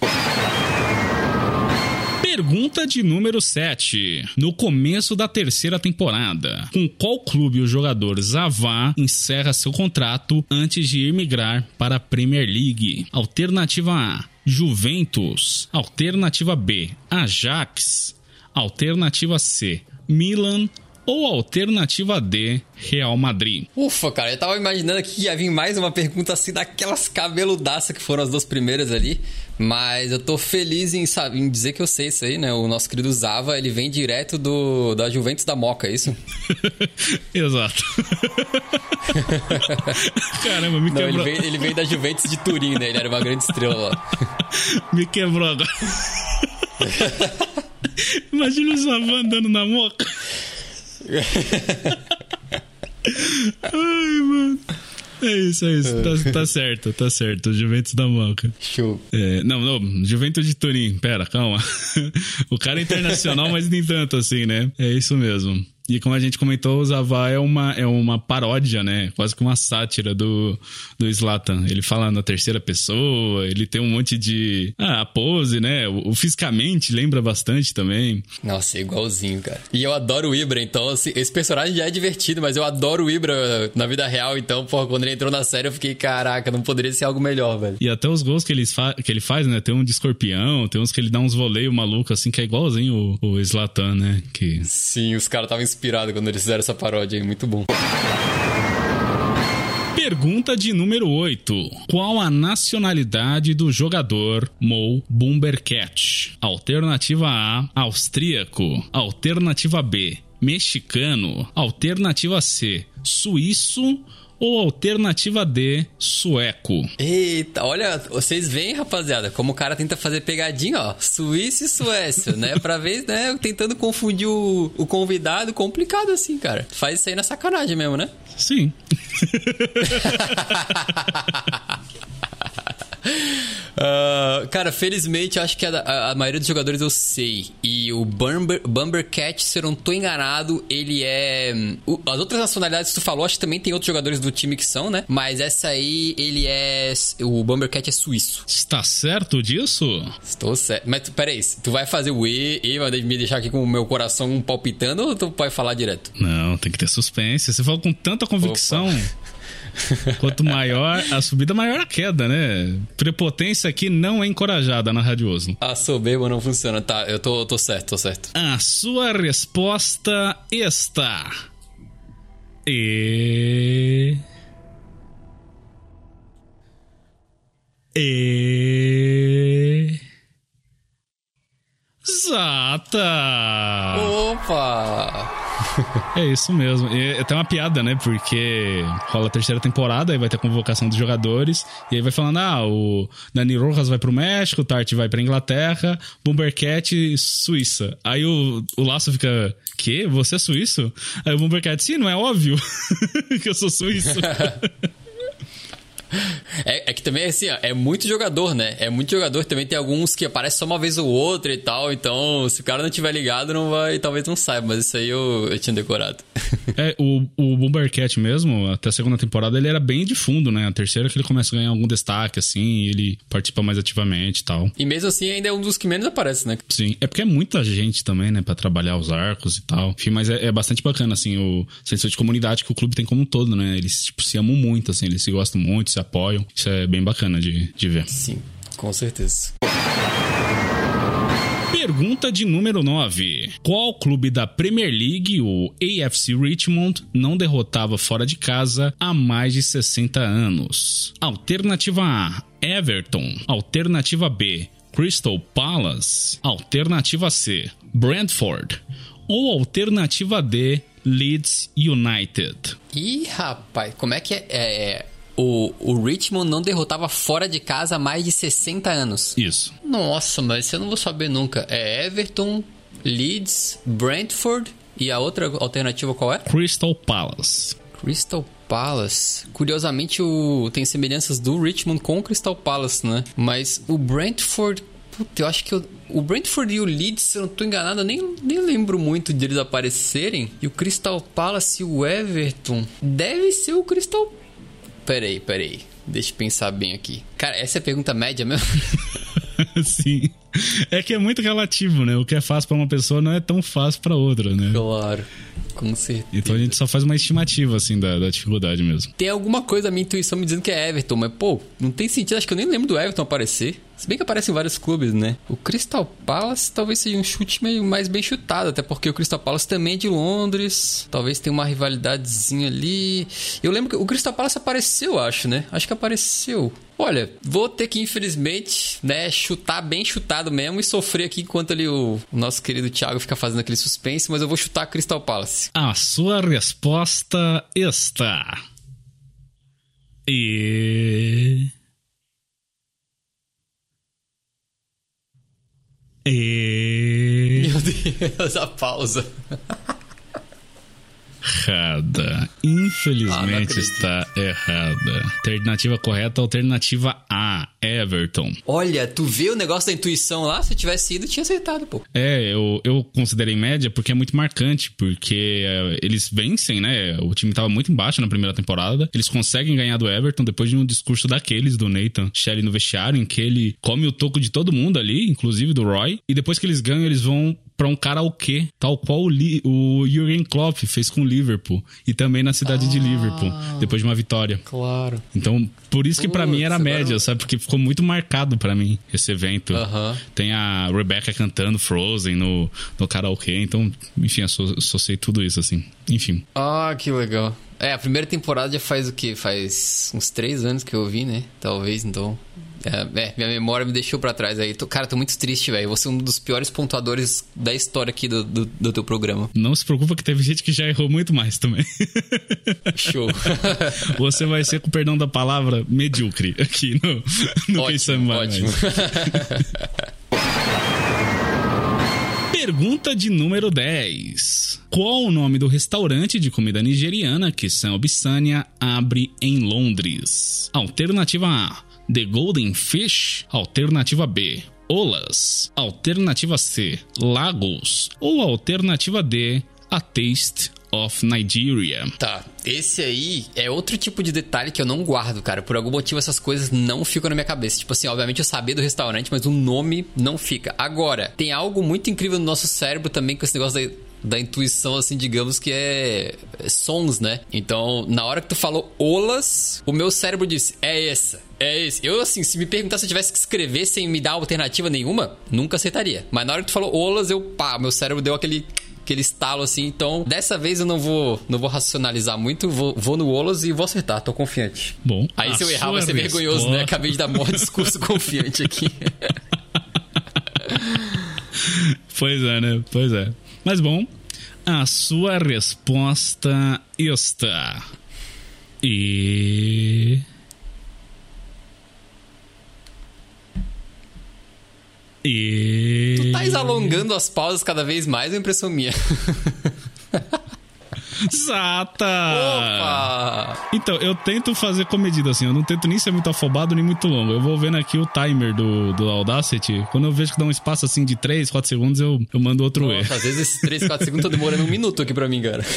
Pergunta de número 7. No começo da terceira temporada, com qual clube o jogador Zavá encerra seu contrato antes de ir migrar para a Premier League? Alternativa A: Juventus. Alternativa B: Ajax. Alternativa C: Milan. Ou alternativa D: Real Madrid. Ufa, cara, eu tava imaginando que ia vir mais uma pergunta assim daquelas cabeludaças que foram as duas primeiras ali. Mas eu tô feliz em, sabe, em dizer que eu sei isso aí, né? O nosso querido Zava, ele vem direto do, da Juventus da Moca, é isso? (laughs) Exato. (laughs) Caramba, me Não, ele quebrou. veio, ele veio da Juventus de Turim, né? Ele era uma grande estrela lá. (laughs) Me quebrou agora. Imagina o Zavã andando na moca. Ai, mano. É isso, é isso. Tá, tá certo, tá certo. Juventus da Moca. Show. É, não, não, Juventus de Turim. Pera, calma. (laughs) O cara é internacional, mas nem tanto assim, né? É isso mesmo. E como a gente comentou, o Zavá é uma, é uma paródia, né? Quase que uma sátira do, do Zlatan. Ele fala na terceira pessoa, ele tem um monte de. Ah, a pose, né? O, o fisicamente lembra bastante também. Nossa, é igualzinho, cara. E eu adoro o Ibra, então assim, esse personagem já é divertido, mas eu adoro o Ibra na vida real, então, porra, quando ele entrou na série eu fiquei, caraca, não poderia ser algo melhor, velho. E até os gols que que ele faz, né? Tem um de escorpião, tem uns que ele dá uns voleios malucos, assim, que é igualzinho o, o Zlatan, né? Que Sim, os caras estavam inspirados quando eles fizeram essa paródia aí, muito bom. Pergunta de número 8. Qual a nacionalidade do jogador Mo Bumbercat? Alternativa A, austríaco. Alternativa B, mexicano. Alternativa C, suíço. Ou alternativa D, sueco. Eita, olha, vocês veem, rapaziada, como o cara tenta fazer pegadinha, ó. Suíça e Suécia, né? (laughs) Pra ver, né? Tentando confundir o, o convidado, complicado assim, cara. Faz isso aí na sacanagem mesmo, né? Sim. (laughs) Ah, cara, felizmente, eu acho que a, a- a maioria dos jogadores eu sei. E o Bumber, Bumbercat, se eu não tô enganado, ele é. hum, o- as outras nacionalidades que tu falou, acho que também tem outros jogadores do time que são, né? Mas essa aí, ele é. O Bumbercat é suíço. Está certo disso? Estou certo. Mas tu, peraí, tu vai fazer o E e vai me deixar aqui com o meu coração palpitando ou tu pode falar direto? Não, tem que ter suspense. Você falou com tanta convicção. Quanto maior a subida, maior a queda, né? Prepotência aqui não é encorajada na Rádio Oslo. A soberba não funciona. Tá, eu tô, tô certo, tô certo. A sua resposta está. E. E. Exata! Opa! (laughs) É isso mesmo. E tem uma piada, né? Porque rola a terceira temporada, aí vai ter a convocação dos jogadores, e aí vai falando: ah, o Dani Rojas vai pro México, o Tart vai pra Inglaterra, Bombercat, Suíça. Aí o, o laço fica. Que? Você é suíço? Aí o Bombercat, sim, não é óbvio (laughs) que eu sou suíço. (laughs) (laughs) É, é, que também, assim, ó, é muito jogador, né? É muito jogador. Também tem alguns que aparecem só uma vez ou outra e tal. Então, se o cara não tiver ligado, não vai, talvez não saiba. Mas isso aí eu, eu tinha decorado. (laughs) É, o, o Bombercat mesmo, até a segunda temporada, ele era bem de fundo, né? A terceira que ele começa a ganhar algum destaque, assim, ele participa mais ativamente e tal. E mesmo assim, ainda é um dos que menos aparece, né? Sim, é porque é muita gente também, né? Pra trabalhar os arcos e tal. Enfim, mas é, é bastante bacana, assim, o senso de comunidade que o clube tem como um todo, né? Eles, tipo, se amam muito, assim, eles se gostam muito, se apoiam. Isso é bem bacana de, de ver. Sim, com certeza. Pergunta de número 9. Qual clube da Premier League, o AFC Richmond, não derrotava fora de casa há mais de 60 anos? Alternativa A: Everton. Alternativa B: Crystal Palace. Alternativa C: Brentford. Ou alternativa D: Leeds United. Ih, rapaz, como é que é? é o, o Richmond não derrotava fora de casa há mais de 60 anos. Isso. Nossa, mas eu não vou saber nunca. É Everton, Leeds, Brentford e a outra alternativa qual é? Crystal Palace. Crystal Palace. Curiosamente, o... tem semelhanças do Richmond com o Crystal Palace, né? Mas o Brentford. Puta, eu acho que eu... o Brentford e o Leeds, se eu não tô enganado, eu nem, nem lembro muito deles aparecerem. E o Crystal Palace e o Everton. Deve ser o Crystal Peraí, peraí. Deixa eu pensar bem aqui. Cara, essa é a pergunta média mesmo? (laughs) Sim. É que é muito relativo, né? O que é fácil para uma pessoa não é tão fácil para outra, né? Claro. Com certeza. Então a gente só faz uma estimativa, assim, da, da, dificuldade mesmo. Tem alguma coisa da minha intuição me dizendo que é Everton, mas, pô, não tem sentido. Acho que eu nem lembro do Everton aparecer. Se bem que aparece em vários clubes, né? O Crystal Palace talvez seja um chute meio mais bem chutado, até porque o Crystal Palace também é de Londres. Talvez tenha uma rivalidadezinha ali. Eu lembro que o Crystal Palace apareceu, acho, né? Acho que apareceu. Olha, vou ter que, infelizmente, né, chutar bem chutado mesmo e sofrer aqui enquanto ali o, o nosso querido Thiago fica fazendo aquele suspense, mas eu vou chutar Crystal Palace. A sua resposta está. E. E. Meu Deus, a pausa. Errada. Infelizmente ah, está errada. Alternativa correta, alternativa A, Everton. Olha, tu vê o negócio da intuição lá? Se eu tivesse ido, tinha acertado, pô. É, eu, eu considerei média porque é muito marcante, porque é, eles vencem, né? O time tava muito embaixo na primeira temporada. Eles conseguem ganhar do Everton depois de um discurso daqueles do Nathan Shelley no vestiário, em que ele come o toco de todo mundo ali, inclusive do Roy. E depois que eles ganham, eles vão para um karaokê, tal qual o, Li, o Jürgen Klopp fez com o Liverpool e também na cidade ah, de Liverpool, depois de uma vitória. Claro. Então, por isso que para mim era média, sabe? Porque ficou muito marcado para mim esse evento. Uh -huh. Tem a Rebecca cantando Frozen no, no karaokê, então, enfim, associei tudo isso, assim. Enfim. Ah, que legal. É, a primeira temporada já faz o quê? Faz uns três anos que eu vi, né? Talvez, então. É, é, minha memória me deixou para trás aí. Tô, cara, tô muito triste, velho. Você é um dos piores pontuadores da história aqui do, do, do, teu programa. Não se preocupa que teve gente que já errou muito mais também. Show. (laughs) Você vai ser, com perdão da palavra, medíocre aqui no, no ótimo, Quem Sabe Mais. Ótimo. (laughs) Pergunta de número 10. Qual o nome do restaurante de comida nigeriana que Sam Obisanya abre em Londres? Alternativa A The Golden Fish, alternativa B. Olas, alternativa C. Lagos ou alternativa D. A Taste of Nigeria. Tá, esse aí é outro tipo de detalhe que eu não guardo, cara. Por algum motivo essas coisas não ficam na minha cabeça. Tipo assim, obviamente eu sabia do restaurante, mas o nome não fica. Agora, tem algo muito incrível no nosso cérebro também com esse negócio da intuição, assim, digamos que é, é, sons, né? Então, na hora que tu falou olas, o meu cérebro disse, é essa. É esse. Eu, assim, se me perguntar se eu tivesse que escrever sem me dar alternativa nenhuma, nunca aceitaria. Mas na hora que tu falou olas, eu, pá, meu cérebro deu aquele aquele estalo assim. Então, dessa vez eu não vou, não vou racionalizar muito, vou, vou no Olas e vou acertar, tô confiante. Bom, aí se eu errar vai ser resposta... vergonhoso, né? Acabei de dar maior (laughs) discurso confiante aqui. pois é, né? Pois é. Mas bom, A sua resposta está. E. E. Tu tá alongando as pausas cada vez mais, é impressão minha. (laughs) Exata! Opa! Então, eu tento fazer comedido assim, eu não tento nem ser muito afobado nem muito longo. Eu vou vendo aqui o timer do, do Audacity. Quando eu vejo que dá um espaço assim de 3, 4 segundos, eu, eu mando outro E. Às vezes esses 3, 4 segundos estão demorando um minuto aqui pra mim, cara. (laughs)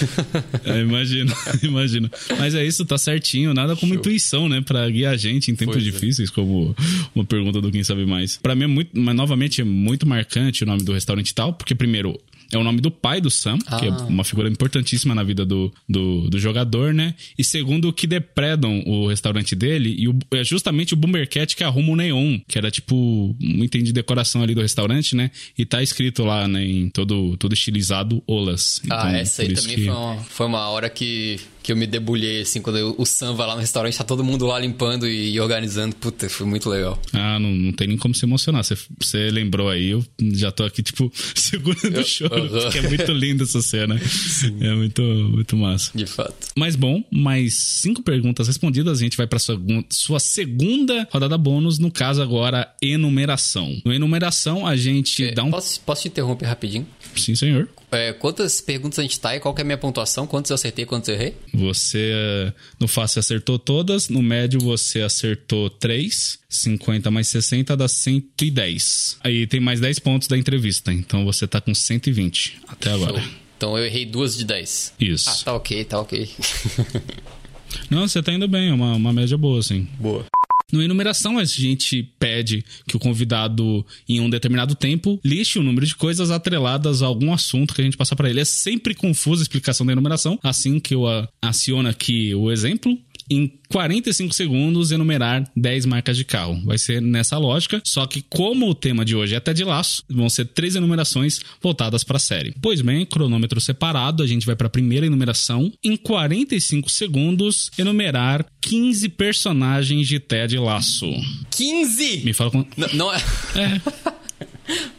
É, imagino, (laughs) imagino. Mas é isso, tá certinho. Nada como Show. intuição, né? Pra guiar a gente em tempos pois é. difíceis, é. como uma pergunta do Quem Sabe Mais. Pra mim é muito, mas novamente é muito marcante o nome do restaurante e tal, porque primeiro, é o nome do pai do Sam, ah. que é ah. uma figura importantíssima na vida do, do, do, jogador, né? E segundo, que depredam o restaurante dele, e o, é justamente o Boomer Cat que arruma o neon, que era tipo um item de decoração ali do restaurante, né? E tá escrito lá, né, em todo, todo estilizado Olas. Ah, então, ah, essa aí também que... foi, uma, foi uma hora que que eu me debulhei, assim, quando eu, o Sam vai lá no restaurante, tá todo mundo lá limpando e, e organizando. Puta, foi muito legal. Ah, não, não tem nem como se emocionar. Você, lembrou aí, eu já tô aqui, tipo, (laughs) segurando o choro, porque é muito linda essa cena. Sim. É muito, muito massa. De fato. Mas bom, mais cinco perguntas respondidas, a gente vai pra sua, sua segunda rodada bônus, no caso agora, enumeração. No enumeração, a gente é, dá um... Posso, posso te interromper rapidinho? Sim, senhor. É, quantas perguntas a gente tá e qual é a minha pontuação? Quantos eu acertei e quantos eu errei? Você no fácil acertou todas, no médio você acertou 3, 50 mais 60 dá 110. Aí tem mais 10 pontos da entrevista, então você tá com 120 até agora. Show. Então eu errei duas de 10. Isso. Ah, tá ok, tá ok. (laughs) Não, você tá indo bem, é uma, uma média boa, assim. Boa. No enumeração, a gente pede que o convidado, em um determinado tempo, liste o número de coisas atreladas a algum assunto que a gente passa para ele. É sempre confusa a explicação da enumeração. Assim que eu aciono aqui o exemplo, em 45 segundos enumerar 10 marcas de carro. Vai ser nessa lógica, só que como o tema de hoje é até de laço, vão ser três enumerações voltadas para a série. Pois bem, cronômetro separado, a gente vai para a primeira enumeração. Em 45 segundos, enumerar 15 personagens de Ted Laço. 15? Me fala com... Não, não é... é. (laughs)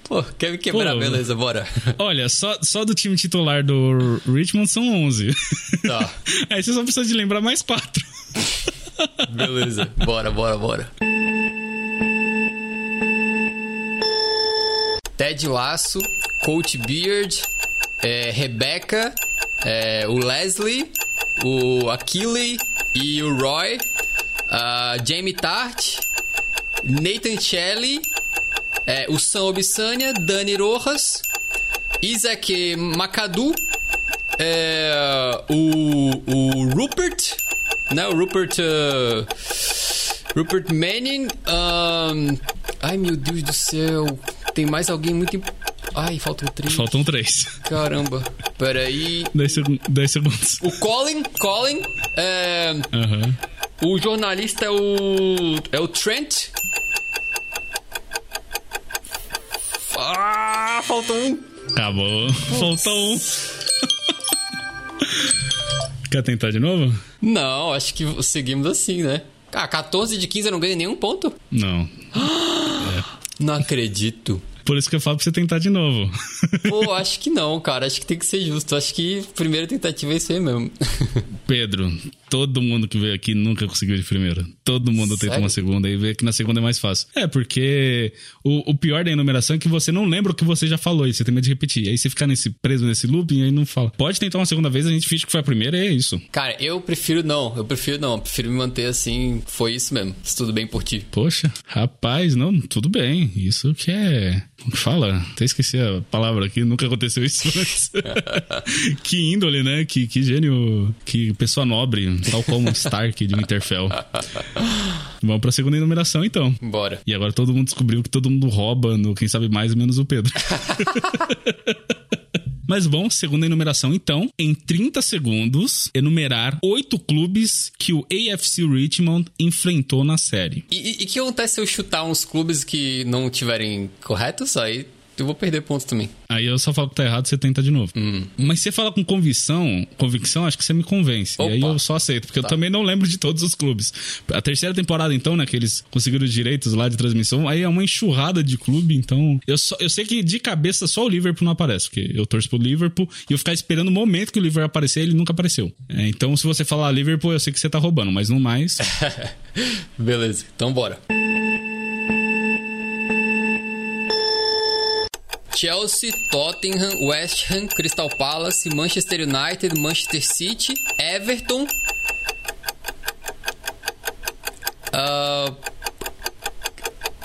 Pô, quer me quebrar, Pô, beleza, bora. (laughs) Olha, só, só do time titular do Richmond são 11. Tá. (laughs) Aí você só precisa de lembrar mais quatro. (laughs) Beleza, bora, bora, bora. Ted Laço, Coach Beard, é, Rebecca, é, o Leslie, o Achille e o Roy, Jamie Tart, Nathan Shelley é, o Sam Obisanya, Dani Rojas, Isaac Macadu, é, o, o Rupert, né? O Rupert. Uh, Rupert Manning. Um, ai meu Deus do céu. Tem mais alguém muito. Imp... Ai, faltam três. Faltam três. Caramba. Peraí. 10 seg segundos. O Colin. Colin. É, uhum. O jornalista é o. É o Trent. Ah, faltou um. Acabou. Faltou um. (laughs) Quer tentar de novo? Não, acho que seguimos assim, né? Ah, 14 de 15 eu não ganhei nenhum ponto? Não. é. (gasps) Não acredito. Por isso que eu falo pra você tentar de novo. Pô, (laughs) acho que não, cara. Acho que tem que ser justo. Acho que primeira tentativa é isso aí mesmo. Pedro, todo mundo que veio aqui nunca conseguiu de primeira. Todo mundo Sério? tenta uma segunda e vê que na segunda é mais fácil. É, porque o, o, pior da enumeração é que você não lembra o que você já falou e você tem medo de repetir. Aí você fica nesse, preso nesse looping e aí não fala. Pode tentar uma segunda vez, a gente finge que foi a primeira e é isso. Cara, eu prefiro não. Eu prefiro não. Eu prefiro me manter assim. Foi isso mesmo. Se tudo bem por ti. Poxa, rapaz, não, tudo bem. Isso que é. Como que fala? Até esqueci a palavra aqui, nunca aconteceu isso (laughs) antes. (laughs) que índole, né? Que, que gênio. Que pessoa nobre, tal como Stark de Winterfell. Vamos pra segunda enumeração, então. Bora. E agora todo mundo descobriu que todo mundo rouba no Quem Sabe Mais, menos o Pedro. (laughs) Mas bom, segunda enumeração então, em 30 segundos, enumerar oito clubes que o AFC Richmond enfrentou na série. E o que acontece se eu chutar uns clubes que não tiverem corretos? Aí eu vou perder pontos também. Aí eu só falo que tá errado, você tenta de novo. Hum. Mas você fala com convicção, convicção, acho que você me convence. Opa. E aí eu só aceito, porque Tá. eu também não lembro de todos os clubes. A terceira temporada, então, né, que eles conseguiram os direitos lá de transmissão, aí é uma enxurrada de clube, então. Eu, só, eu sei que de cabeça só o Liverpool não aparece, porque eu torço pro Liverpool e eu ficar esperando o momento que o Liverpool aparecer, ele nunca apareceu. É, então, se você falar Liverpool, eu sei que você tá roubando, mas no mais. (laughs) Beleza, então bora. Chelsea, Tottenham, West Ham, Crystal Palace, Manchester United, Manchester City, Everton. Ah,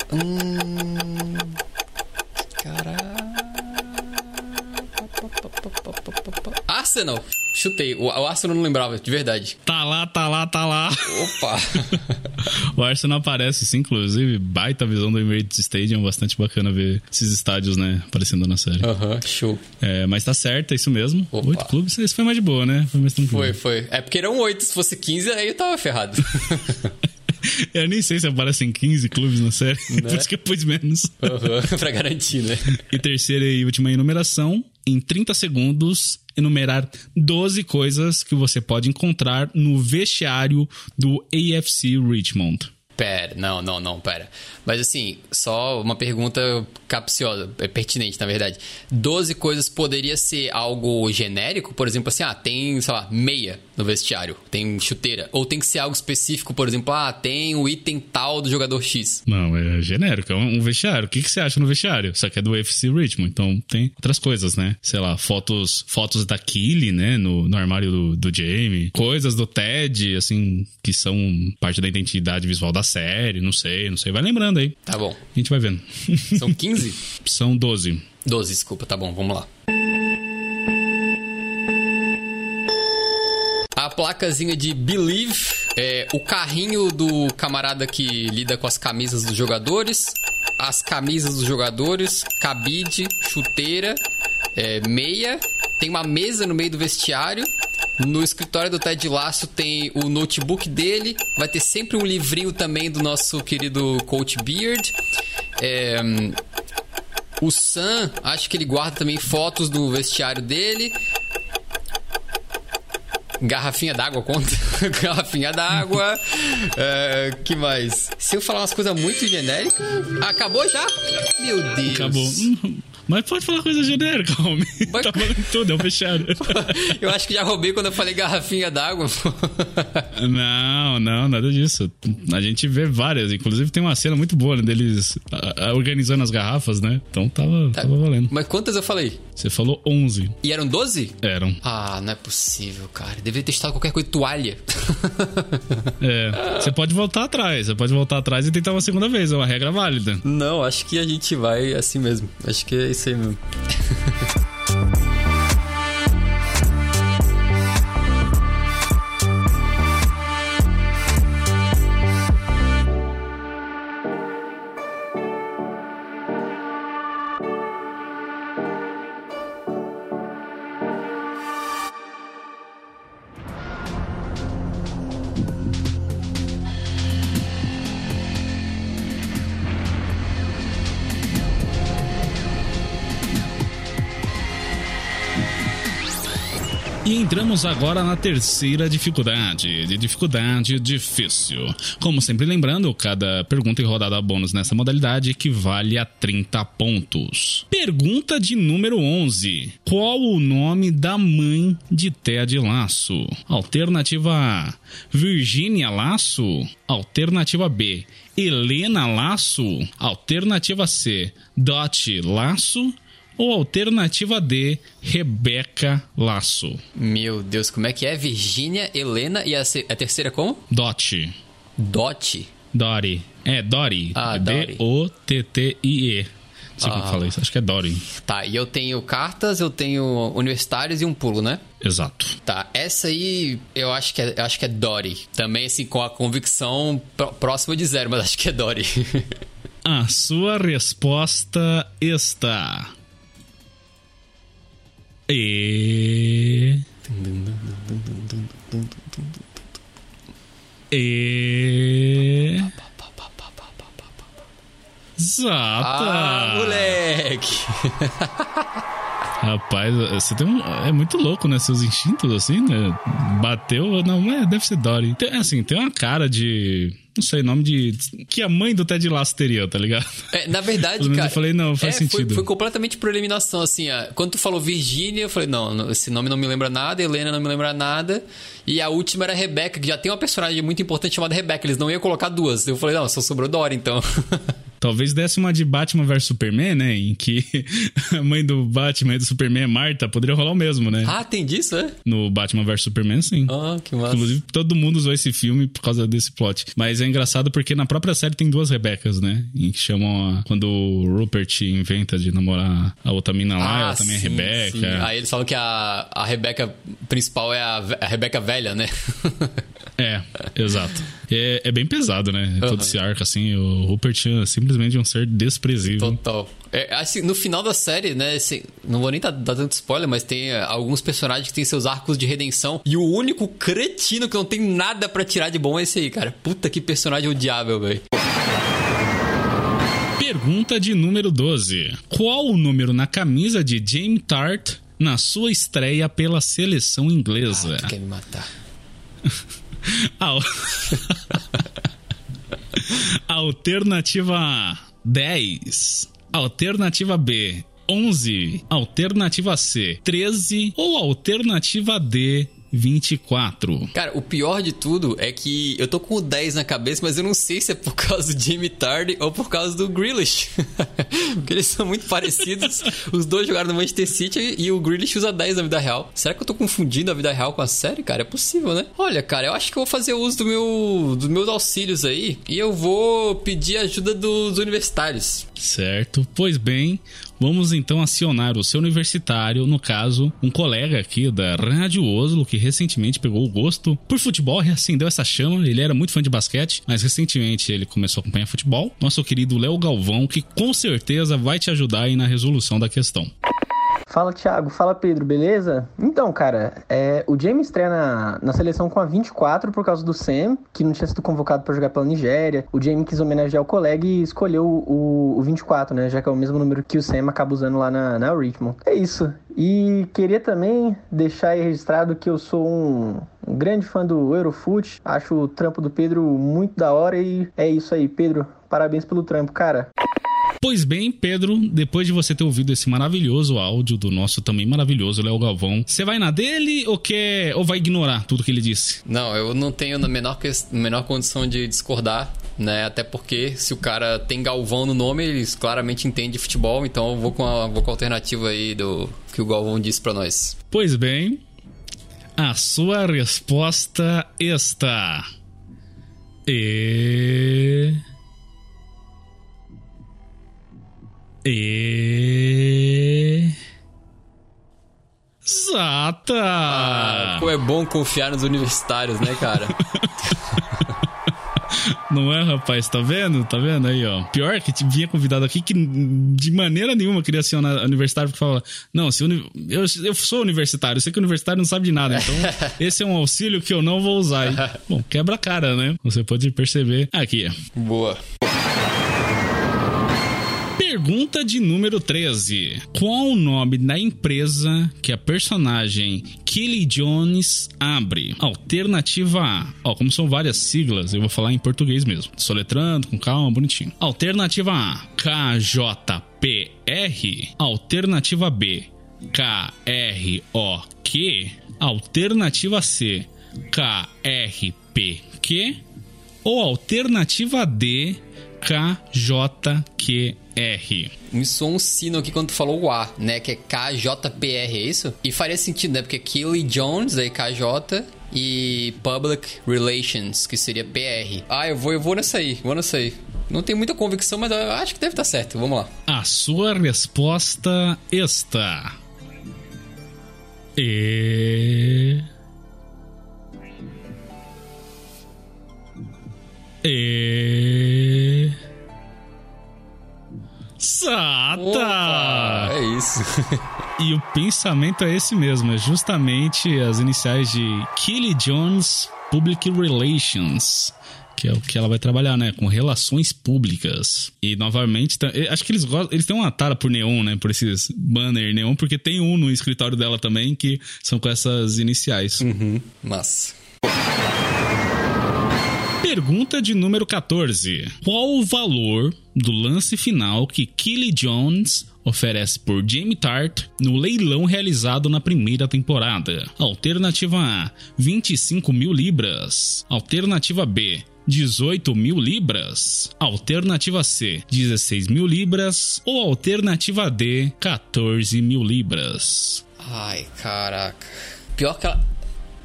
hum, Caralho. Arsenal. Chutei. O, Arsenal não lembrava, de verdade. Tá lá, tá lá, tá lá. Opa. (laughs) o Arsenal aparece, sim, inclusive. Baita visão do Emirates Stadium. Bastante bacana ver esses estádios, né? Aparecendo na série. Aham, show. É, mas tá certo, é isso mesmo. Opa. Oito clubes, esse foi mais de boa, né? Foi mais tranquilo. Foi, foi. É porque eram oito. Se fosse 15, aí eu tava ferrado. (laughs) Eu nem sei se aparecem 15 clubes na série, (laughs) por isso que eu pus menos. Aham, pra garantir, né? E terceira e última enumeração, em 30 segundos, enumerar 12 coisas que você pode encontrar no vestiário do AFC Richmond. Pera, não, não, não, pera. Mas assim, só uma pergunta capciosa, é pertinente, na verdade. 12 coisas poderia ser algo genérico? Por exemplo, assim, ah, tem, sei lá, meia no vestiário, tem chuteira. Ou tem que ser algo específico, por exemplo, ah, tem o item tal do jogador X. Não, é genérico, é um vestiário. O que, que você acha no vestiário? Só que é do AFC Richmond, então tem outras coisas, né? Sei lá, fotos fotos da Killy, né? No, no armário do, do Jamie. Coisas do Ted, assim, que são parte da identidade visual da série. Não sei, não sei. Vai lembrando aí. Tá bom. A gente vai vendo. São 15? (laughs) São 12. 12, desculpa, tá bom, vamos lá. A placazinha de Believe, é, o carrinho do camarada que lida com as camisas dos jogadores, as camisas dos jogadores, cabide, chuteira, é, meia, tem uma mesa no meio do vestiário. No escritório do Ted Lasso tem o notebook dele, vai ter sempre um livrinho também do nosso querido Coach Beard. É, o Sam, acho que ele guarda também fotos do vestiário dele. Garrafinha d'água, conta. (laughs) Garrafinha d'água. É, que mais? Se eu falar umas coisas muito genéricas. Acabou já? Meu Deus. Acabou. Mas pode falar coisa genérica, homem. Mas- (laughs) Tá falando tudo, é um vestiário. (laughs) Eu acho que já roubei quando eu falei garrafinha d'água. (laughs) Não, não, nada disso. A gente vê várias. Inclusive tem uma cena muito boa né, deles organizando as garrafas, né? Então tava, tava valendo. Mas quantas eu falei? Você falou 11. E eram 12? Eram. Ah, não é possível, cara. Deveria ter estado qualquer coisa toalha. É. Você pode voltar atrás. Você pode voltar atrás e tentar uma segunda vez. É uma regra válida. Não, acho que a gente vai assim mesmo. Acho que é isso (laughs) entramos agora na terceira dificuldade, de dificuldade difícil. Como sempre lembrando, cada pergunta e rodada bônus nessa modalidade equivale a 30 pontos. Pergunta de número 11. Qual o nome da mãe de Ted Laço? Alternativa A, Virginia Laço. Alternativa B, Helena Laço. Alternativa C, Dot Laço. Ou alternativa D, Rebeca Laço. Meu Deus, como é que é? Virgínia, Helena e a, a terceira como? Dot. Dot. Dory. É, Dory. Ah. D-O-T-T-I-E. Não sei como Ah. eu falei isso. Acho que é Dory. Tá, e eu tenho cartas, eu tenho universitários e um pulo, né? Exato. Tá, essa aí eu acho que é, acho que é Dory. Também assim com a convicção pró- próxima de zero, mas acho que é Dory. (laughs) A sua resposta está. E. E. Exata! ah, moleque! (laughs) Rapaz, você tem um. É muito louco, né? Seus instintos, assim, né? Bateu. Não, é, deve ser Dory. Tem, assim, tem uma cara de. Não sei, nome de. Que a mãe do Ted Lasso teria, tá ligado? É, na verdade, cara. Eu falei, não, faz é, sentido. Foi, foi, completamente por eliminação, assim. Ó, quando tu falou Virgínia, eu falei, não, esse nome não me lembra nada, Helena não me lembra nada. E a última era Rebecca, que já tem uma personagem muito importante chamada Rebecca. Eles não iam colocar duas. Eu falei, não, só sobrou Dory, então. (laughs) Talvez desse uma de Batman vs Superman, né? Em que (laughs) a mãe do Batman e do Superman é Marta. Poderia rolar o mesmo, né? Ah, tem disso, é? No Batman vs Superman, sim. Ah, que massa. Inclusive, todo mundo usou esse filme por causa desse plot. Mas é engraçado porque na própria série tem duas Rebecas, né? Em que chamam a... Quando o Rupert inventa de namorar a outra mina lá, ah, ela também sim, é Rebeca. Sim. Aí eles falam que a, a Rebeca principal é a, a Rebeca velha, né? (laughs) É, exato. É, é bem pesado, né? Uhum. Todo esse arco, assim. O Rupert é simplesmente um ser desprezível. Total. É, assim, no final da série, né? Assim, não vou nem dar, dar tanto spoiler, mas tem uh, alguns personagens que têm seus arcos de redenção. E o único cretino que não tem nada para tirar de bom é esse aí, cara. Puta que personagem odiável, velho. Pergunta de número 12. Qual o número na camisa de James Tart na sua estreia pela seleção inglesa? Ah, tu quer me matar. (laughs) Alternativa A, 10. Alternativa B, 11. Alternativa C, 13. Ou alternativa D, 24. Cara, o pior de tudo é que eu tô com o 10 na cabeça, mas eu não sei se é por causa do Jimmy Tardy ou por causa do Grealish. (laughs) Porque eles são muito parecidos. Os dois jogaram no Manchester City e o Grealish usa 10 na vida real. Será que eu tô confundindo a vida real com a série, cara? É possível, né? Olha, cara, eu acho que eu vou fazer uso do meu, dos meus auxílios aí e eu vou pedir ajuda dos universitários. Certo. Pois bem, vamos então acionar o seu universitário, no caso, um colega aqui da Rádio Oslo, que recentemente pegou o gosto por futebol, reacendeu essa chama. Ele era muito fã de basquete, mas recentemente ele começou a acompanhar futebol. Nosso querido Léo Galvão, que com certeza vai te ajudar aí na resolução da questão. Fala, Thiago. Fala, Pedro. Beleza? Então, cara, é, o James estreia na, na seleção com a 24 por causa do Sam, que não tinha sido convocado para jogar pela Nigéria. O James quis homenagear o colega e escolheu o, o 24, né? Já que é o mesmo número que o Sam acaba usando lá na, na Richmond. É isso. E queria também deixar aí registrado que eu sou um, um grande fã do Eurofoot. Acho o trampo do Pedro muito da hora e é isso aí, Pedro. Parabéns pelo trampo, cara. Pois bem, Pedro, depois de você ter ouvido esse maravilhoso áudio do nosso também maravilhoso Léo Galvão, você vai na dele ou quer ou vai ignorar tudo que ele disse? Não, eu não tenho na menor, menor condição de discordar, né? Até porque se o cara tem Galvão no nome, ele claramente entende futebol, então eu vou com a, vou com a alternativa aí do que o Galvão disse para nós. Pois bem, a sua resposta está e E. Exata! Ah, como é bom confiar nos universitários, né, cara? (laughs) Não é, rapaz? Tá vendo? Tá vendo aí, ó? Pior que vinha convidado aqui que de maneira nenhuma queria ser universitário porque fala: Não, se uni... eu, eu sou universitário, eu sei que o universitário não sabe de nada, então (laughs) esse é um auxílio que eu não vou usar. E, bom, quebra a cara, né? Você pode perceber. Aqui. Boa. Pergunta de número 13. Qual o nome da empresa que a personagem Kelly Jones abre? Alternativa A. Ó, como são várias siglas, eu vou falar em português mesmo. Soletrando, com calma, bonitinho. Alternativa A. KJPR. Alternativa B. KROQ. Alternativa C. KRPQ. Ou alternativa D. KJQR. Me soou um sino aqui quando tu falou o A, né? Que é KJPR, é isso? E faria sentido, né? Porque Kelly Jones, aí KJ, e Public Relations, que seria PR. Ah, eu vou, eu vou nessa aí, vou nessa aí. Não tenho muita convicção, mas eu acho que deve estar certo. Vamos lá. A sua resposta está. E. E. Sata! Opa, é isso. (laughs) e o pensamento é esse mesmo, é justamente as iniciais de Kelly Jones Public Relations que é o que ela vai trabalhar, né? Com relações públicas. E novamente, tá, acho que eles gostam, eles têm uma tara por neon, né? Por esses banner neon, porque tem um no escritório dela também que são com essas iniciais. Uhum. Massa. Pergunta de número 14. Qual o valor do lance final que Kelly Jones oferece por Jamie Tart no leilão realizado na primeira temporada? Alternativa A: 25 mil libras. Alternativa B: 18 mil libras, alternativa C, 16 mil libras ou alternativa D, 14 mil libras. Ai, caraca. Pior que ela,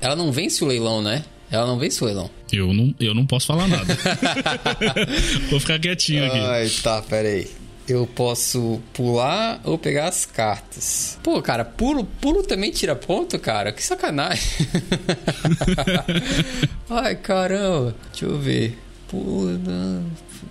ela não vence o leilão, né? Ela não vence o leilão. Eu não, eu não posso falar nada. (laughs) Vou ficar quietinho aqui. Ai, tá, peraí. Eu posso pular ou pegar as cartas. Pô, cara, pulo, pulo também tira ponto, cara? Que sacanagem. (laughs) (laughs) Ai, caramba. Deixa eu ver. Pulo.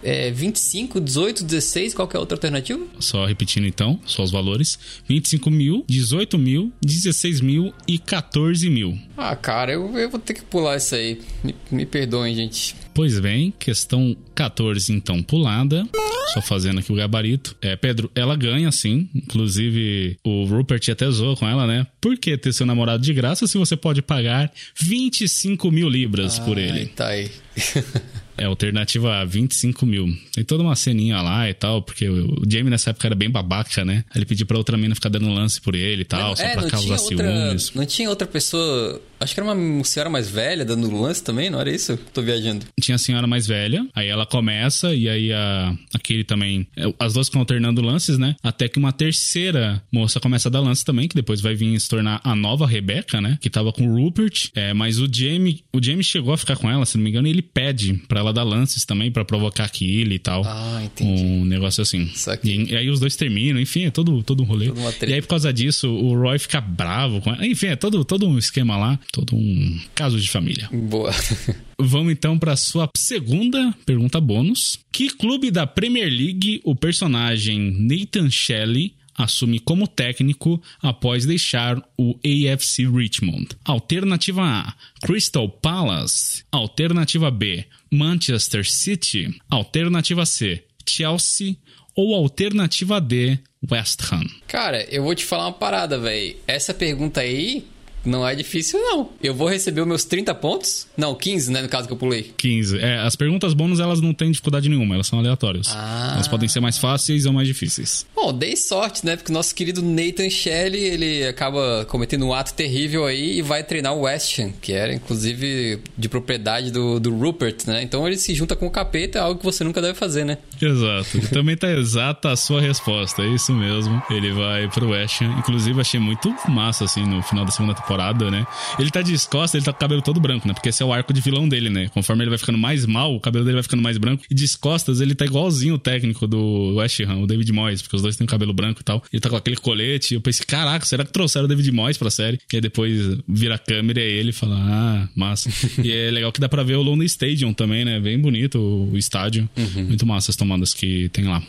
É 25, 18, 16, qual que é a outra alternativa? Só repetindo então, só os valores: 25 mil, 18 mil, 16 mil e 14 mil. Ah, cara, eu, eu vou ter que pular isso aí. Me, me perdoem, gente. Pois bem, questão 14 então pulada. Só fazendo aqui o gabarito. É, Pedro, ela ganha sim. Inclusive, o Rupert até zoou com ela, né? Por que ter seu namorado de graça se você pode pagar 25 mil libras por ele? Tá aí. (laughs) É, alternativa A, 25 mil. Tem toda uma ceninha lá e tal, porque o Jamie nessa época era bem babaca, né? Ele pediu pra outra mina ficar dando lance por ele e tal, só é, pra causar ciúmes. Não tinha outra pessoa. Acho que era uma senhora mais velha dando lance também, não era isso? Tô viajando. Tinha a senhora mais velha, aí ela começa, e aí a, aquele também. é, As duas ficam alternando lances, né? Até que uma terceira moça começa a dar lance também, que depois vai vir se tornar a nova Rebecca, né? Que tava com o Rupert. É, mas o Jamie, o Jamie chegou a ficar com ela, se não me engano, e ele pede pra ela dar lances também, pra provocar aquilo e tal. Ah, entendi. Um negócio assim. E, e aí os dois terminam, enfim, é todo, todo um rolê. E aí, por causa disso, o Roy fica bravo com ela. Enfim, é todo, todo um esquema lá, todo um caso de família. Boa. (laughs) Vamos então para sua segunda pergunta bônus. Que clube da Premier League o personagem Nathan Shelley assume como técnico após deixar o AFC Richmond? Alternativa A: Crystal Palace. Alternativa B: Manchester City. Alternativa C: Chelsea. Ou alternativa D: West Ham. Cara, eu vou te falar uma parada, velho. Essa pergunta aí não é difícil, não. Eu vou receber os meus 30 pontos? Não, 15, né? No caso que eu pulei. 15. É, as perguntas bônus elas não têm dificuldade nenhuma, elas são aleatórias. Ah. Elas podem ser mais fáceis ou mais difíceis. Bom, dei sorte, né? Porque o nosso querido Nathan Shelley, ele acaba cometendo um ato terrível aí e vai treinar o West Ham, que era, inclusive, de propriedade do, do Rupert, né? Então ele se junta com o capeta, algo que você nunca deve fazer, né? Exato. Também tá exata a sua resposta, é isso mesmo. Ele vai pro West Ham. Inclusive, achei muito massa, assim, no final da segunda temporada, né? Ele tá de costas, ele tá com o cabelo todo branco, né? Porque esse é o arco de vilão dele, né? Conforme ele vai ficando mais mal, o cabelo dele vai ficando mais branco. E de costas, ele tá igualzinho o técnico do West Ham, o David Moyes, porque os dois têm o cabelo branco e tal. Ele tá com aquele colete. Eu pensei, caraca, será que trouxeram o David Moyes pra série? E aí depois vira a câmera e é ele fala, ah, massa. (laughs) e é legal que dá pra ver o London Stadium também, né? Bem bonito o estádio. Muito massa as tomadas que tem lá.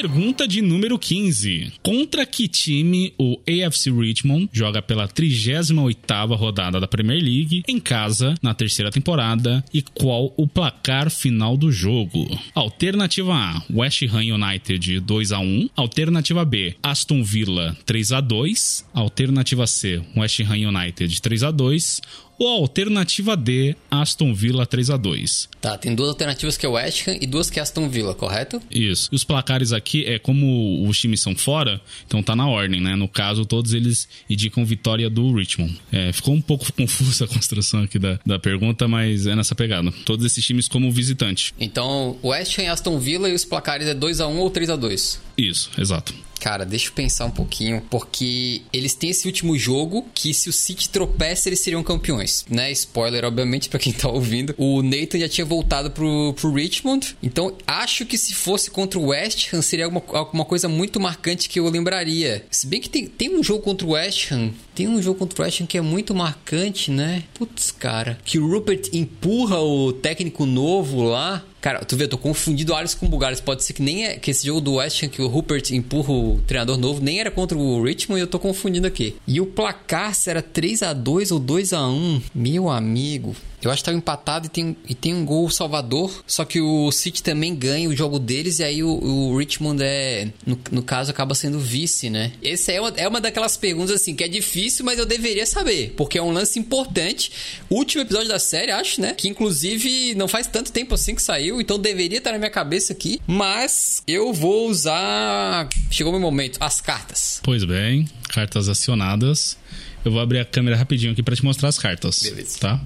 Pergunta de número 15. Contra que time o AFC Richmond joga pela 38ª rodada da Premier League em casa na terceira temporada e qual o placar final do jogo? Alternativa A: West Ham United 2 a 1. Alternativa B: Aston Villa 3 a 2. Alternativa C: West Ham United 3 a 2 ou alternativa D, Aston Villa 3 a 2 Tá, tem duas alternativas que é o West Ham e duas que é Aston Villa, correto? Isso. E os placares aqui é como os times são fora, então tá na ordem, né? No caso, todos eles indicam vitória do Richmond. É, ficou um pouco (laughs) confusa a construção aqui da, da pergunta, mas é nessa pegada. Todos esses times como visitante. Então, West Ham e Aston Villa e os placares é 2 a 1 ou 3 a 2 Isso, exato. Cara, deixa eu pensar um pouquinho, porque eles têm esse último jogo que se o City tropeça, eles seriam campeões, né? Spoiler, obviamente, pra quem tá ouvindo. O Nathan já tinha voltado pro, pro Richmond, então acho que se fosse contra o West Ham seria alguma, alguma coisa muito marcante que eu lembraria. Se bem que tem, tem um jogo contra o West Ham, tem um jogo contra o Ham que é muito marcante, né? Putz, cara. Que o Rupert empurra o técnico novo lá. Cara, tu vê, eu tô confundido Alisson com Bulgares. Pode ser que nem é que esse jogo do West Ham que o Rupert empurra o treinador novo, nem era contra o Richmond e eu tô confundindo aqui. E o placar se era 3 a 2 ou 2 a 1 Meu amigo. Eu acho que tava empatado e tem, e tem um gol Salvador. Só que o City também ganha o jogo deles e aí o, o Richmond é, no, no, caso, acaba sendo vice, né? Essa é uma, é uma daquelas perguntas assim que é difícil, mas eu deveria saber, porque é um lance importante. Último episódio da série, acho, né? Que inclusive não faz tanto tempo assim que saiu, então deveria estar na minha cabeça aqui. Mas eu vou usar. Chegou o meu momento, as cartas. Pois bem, cartas acionadas. Eu vou abrir a câmera rapidinho aqui para te mostrar as cartas. Beleza. Tá?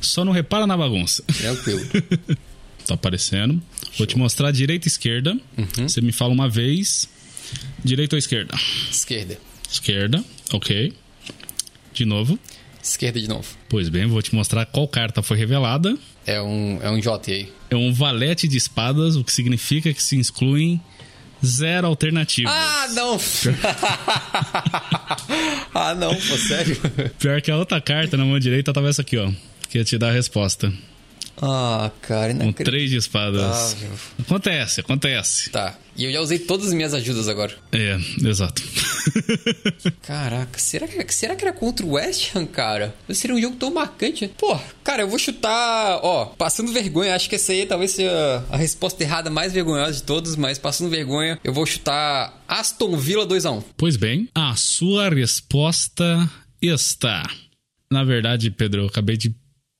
Só não repara na bagunça. Tranquilo. (laughs) tá aparecendo. Show. Vou te mostrar direita e esquerda. Uhum. Você me fala uma vez. Direita ou esquerda? Esquerda. Esquerda, ok. De novo. Esquerda de novo. Pois bem, vou te mostrar qual carta foi revelada. É um, é um J aí. É um valete de espadas, o que significa que se excluem Zero alternativas. Ah, não! (laughs) ah, não, pô, sério? Pior que a outra carta na mão direita tava essa aqui, ó. Que ia te dar a resposta. Ah, cara, Com três de espadas. Ah, acontece, acontece. Tá. E eu já usei todas as minhas ajudas agora. É, exato. (laughs) Caraca, será que, será que era contra o West Ham, cara? Seria um jogo tão marcante. Pô, cara, eu vou chutar, ó, passando vergonha. Acho que essa aí talvez seja a resposta errada mais vergonhosa de todos, mas passando vergonha, eu vou chutar Aston Villa 2x1. Pois bem, a sua resposta está. Na verdade, Pedro, eu acabei de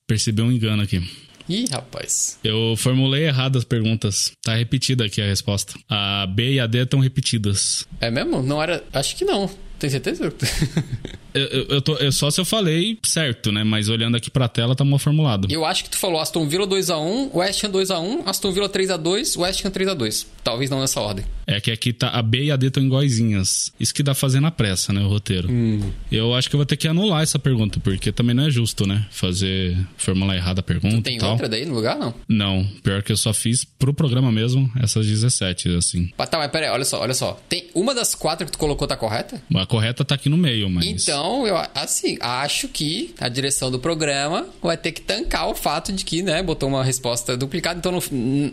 perceber um engano aqui. Ih, rapaz. Eu formulei errado as perguntas. Tá repetida aqui a resposta. A B e a D estão repetidas. É mesmo? Não era. Acho que não. Tem certeza? (laughs) eu, eu, eu, tô, eu, só se eu falei certo, né? Mas olhando aqui pra tela, tá mal formulado. Eu acho que tu falou Aston Villa 2x1, West Ham 2x1, Aston Villa 3x2, West Ham 3x2. Talvez não nessa ordem. É que aqui tá a B e a D estão iguaizinhas. Isso que dá fazer na pressa, né? O roteiro. Hum. Eu acho que eu vou ter que anular essa pergunta, porque também não é justo, né? Fazer. formular errada a pergunta. Tu tem tal. outra daí no lugar, não? Não. Pior que eu só fiz pro programa mesmo essas 17, assim. Tá, mas pera aí, olha só, olha só. Tem uma das quatro que tu colocou tá correta? A correta tá aqui no meio, mas. Então, eu assim, acho que a direção do programa vai ter que tancar o fato de que, né, botou uma resposta duplicada. Então, no,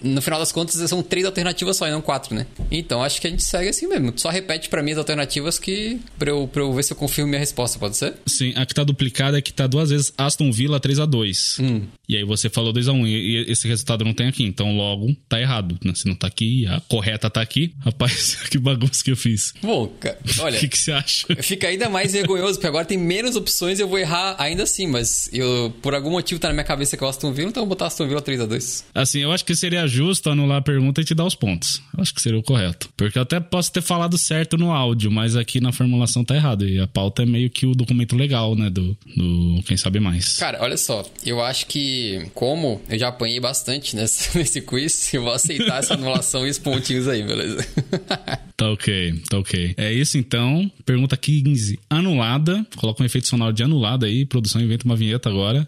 no final das contas, são três alternativas só e não quatro, né? Então, acho que a gente segue assim mesmo. Só repete para mim as alternativas que pra eu, pra eu ver se eu confirmo minha resposta, pode ser? Sim, a que tá duplicada é que tá duas vezes Aston Villa 3 a 2 hum. E aí você falou 2 a 1 e esse resultado não tem aqui. Então, logo, tá errado. Né? Se não tá aqui, a correta tá aqui. Rapaz, (laughs) que bagunça que eu fiz. Bom, cara, (laughs) olha. O que, que você acha? Fica ainda mais vergonhoso, porque agora tem menos opções e eu vou errar ainda assim. Mas eu, por algum motivo, tá na minha cabeça que é o Aston Villa, então eu vou botar Aston Villa 3 a 2 Assim, eu acho que seria justo anular a pergunta e te dar os pontos. Eu acho que seria o correto. Porque eu até posso ter falado certo no áudio, mas aqui na formulação tá errado. E a pauta é meio que o documento legal, né? Do, do Quem Sabe Mais. Cara, olha só. Eu acho que, como eu já apanhei bastante nesse, (laughs) nesse quiz, eu vou aceitar essa anulação e os pontinhos aí, beleza? (laughs) tá ok, tá ok. É isso então. Pergunta 15. Anulada. Coloca um efeito sonoro de anulada aí. Produção inventa uma vinheta agora.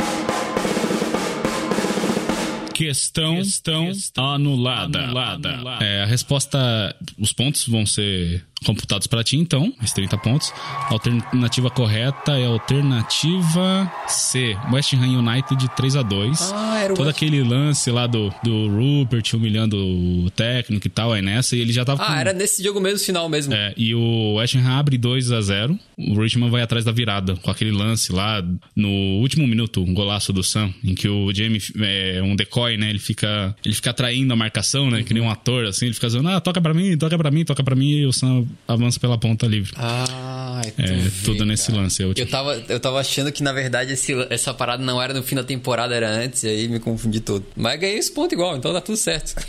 Questão, questão, anulada. anulada. anulada. É, a resposta, os pontos vão ser computados para ti, então, mais 30 pontos. A alternativa correta é a alternativa C, West Ham United 3 a 2 ah, era Todo West... aquele lance lá do, do Rupert humilhando o técnico e tal, é nessa, e ele já tava. Ah, com... era nesse jogo mesmo, final mesmo. É, e o West Ham abre 2 a 0 O Richmond vai atrás da virada, com aquele lance lá no último minuto, um golaço do Sam, em que o Jamie é um decoy, né? Ele fica, ele fica atraindo a marcação, né? Uhum. Que nem um ator, assim, ele fica dizendo, ah, toca pra mim, toca pra mim, toca pra mim, e o Sam avança pela ponta livre. Ah, é vê, tudo nesse cara. lance. Eu, eu, tava, eu tava achando que, na verdade, esse, essa parada não era no fim da temporada, era antes, e aí me confundi todo. Mas ganhei esse ponto igual, então tá tudo certo. (laughs)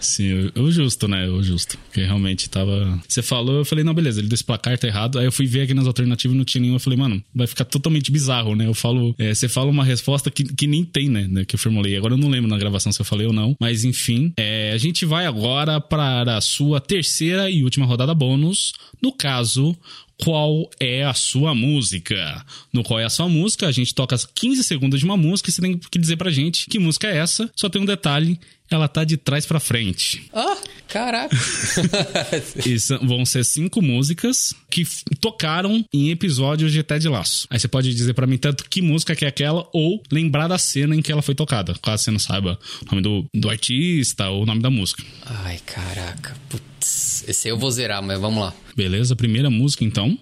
Sim, o justo, né? O justo. Porque realmente tava. Você falou, eu falei, não, beleza, ele deu esse placar, tá errado. Aí eu fui ver aqui nas alternativas não tinha nenhuma. Eu falei, mano, vai ficar totalmente bizarro, né? Eu falo, é, você fala uma resposta que, que nem tem, né? Que eu formulei. Agora eu não lembro na gravação se eu falei ou não. Mas enfim, é, a gente vai agora para sua terceira e última rodada bônus. No caso, qual é a sua música. No qual é a sua música, a gente toca 15 segundos de uma música e você tem que dizer pra gente que música é essa. Só tem um detalhe, ela tá de trás para frente. Ah, oh, caraca! (laughs) e vão ser cinco músicas que tocaram em episódios de Ted Laço. Aí você pode dizer para mim tanto que música que é aquela ou lembrar da cena em que ela foi tocada, caso você não saiba o nome do, do artista ou o nome da música. Ai, caraca. Putz, esse aí eu vou zerar, mas vamos lá. Beleza, primeira música então.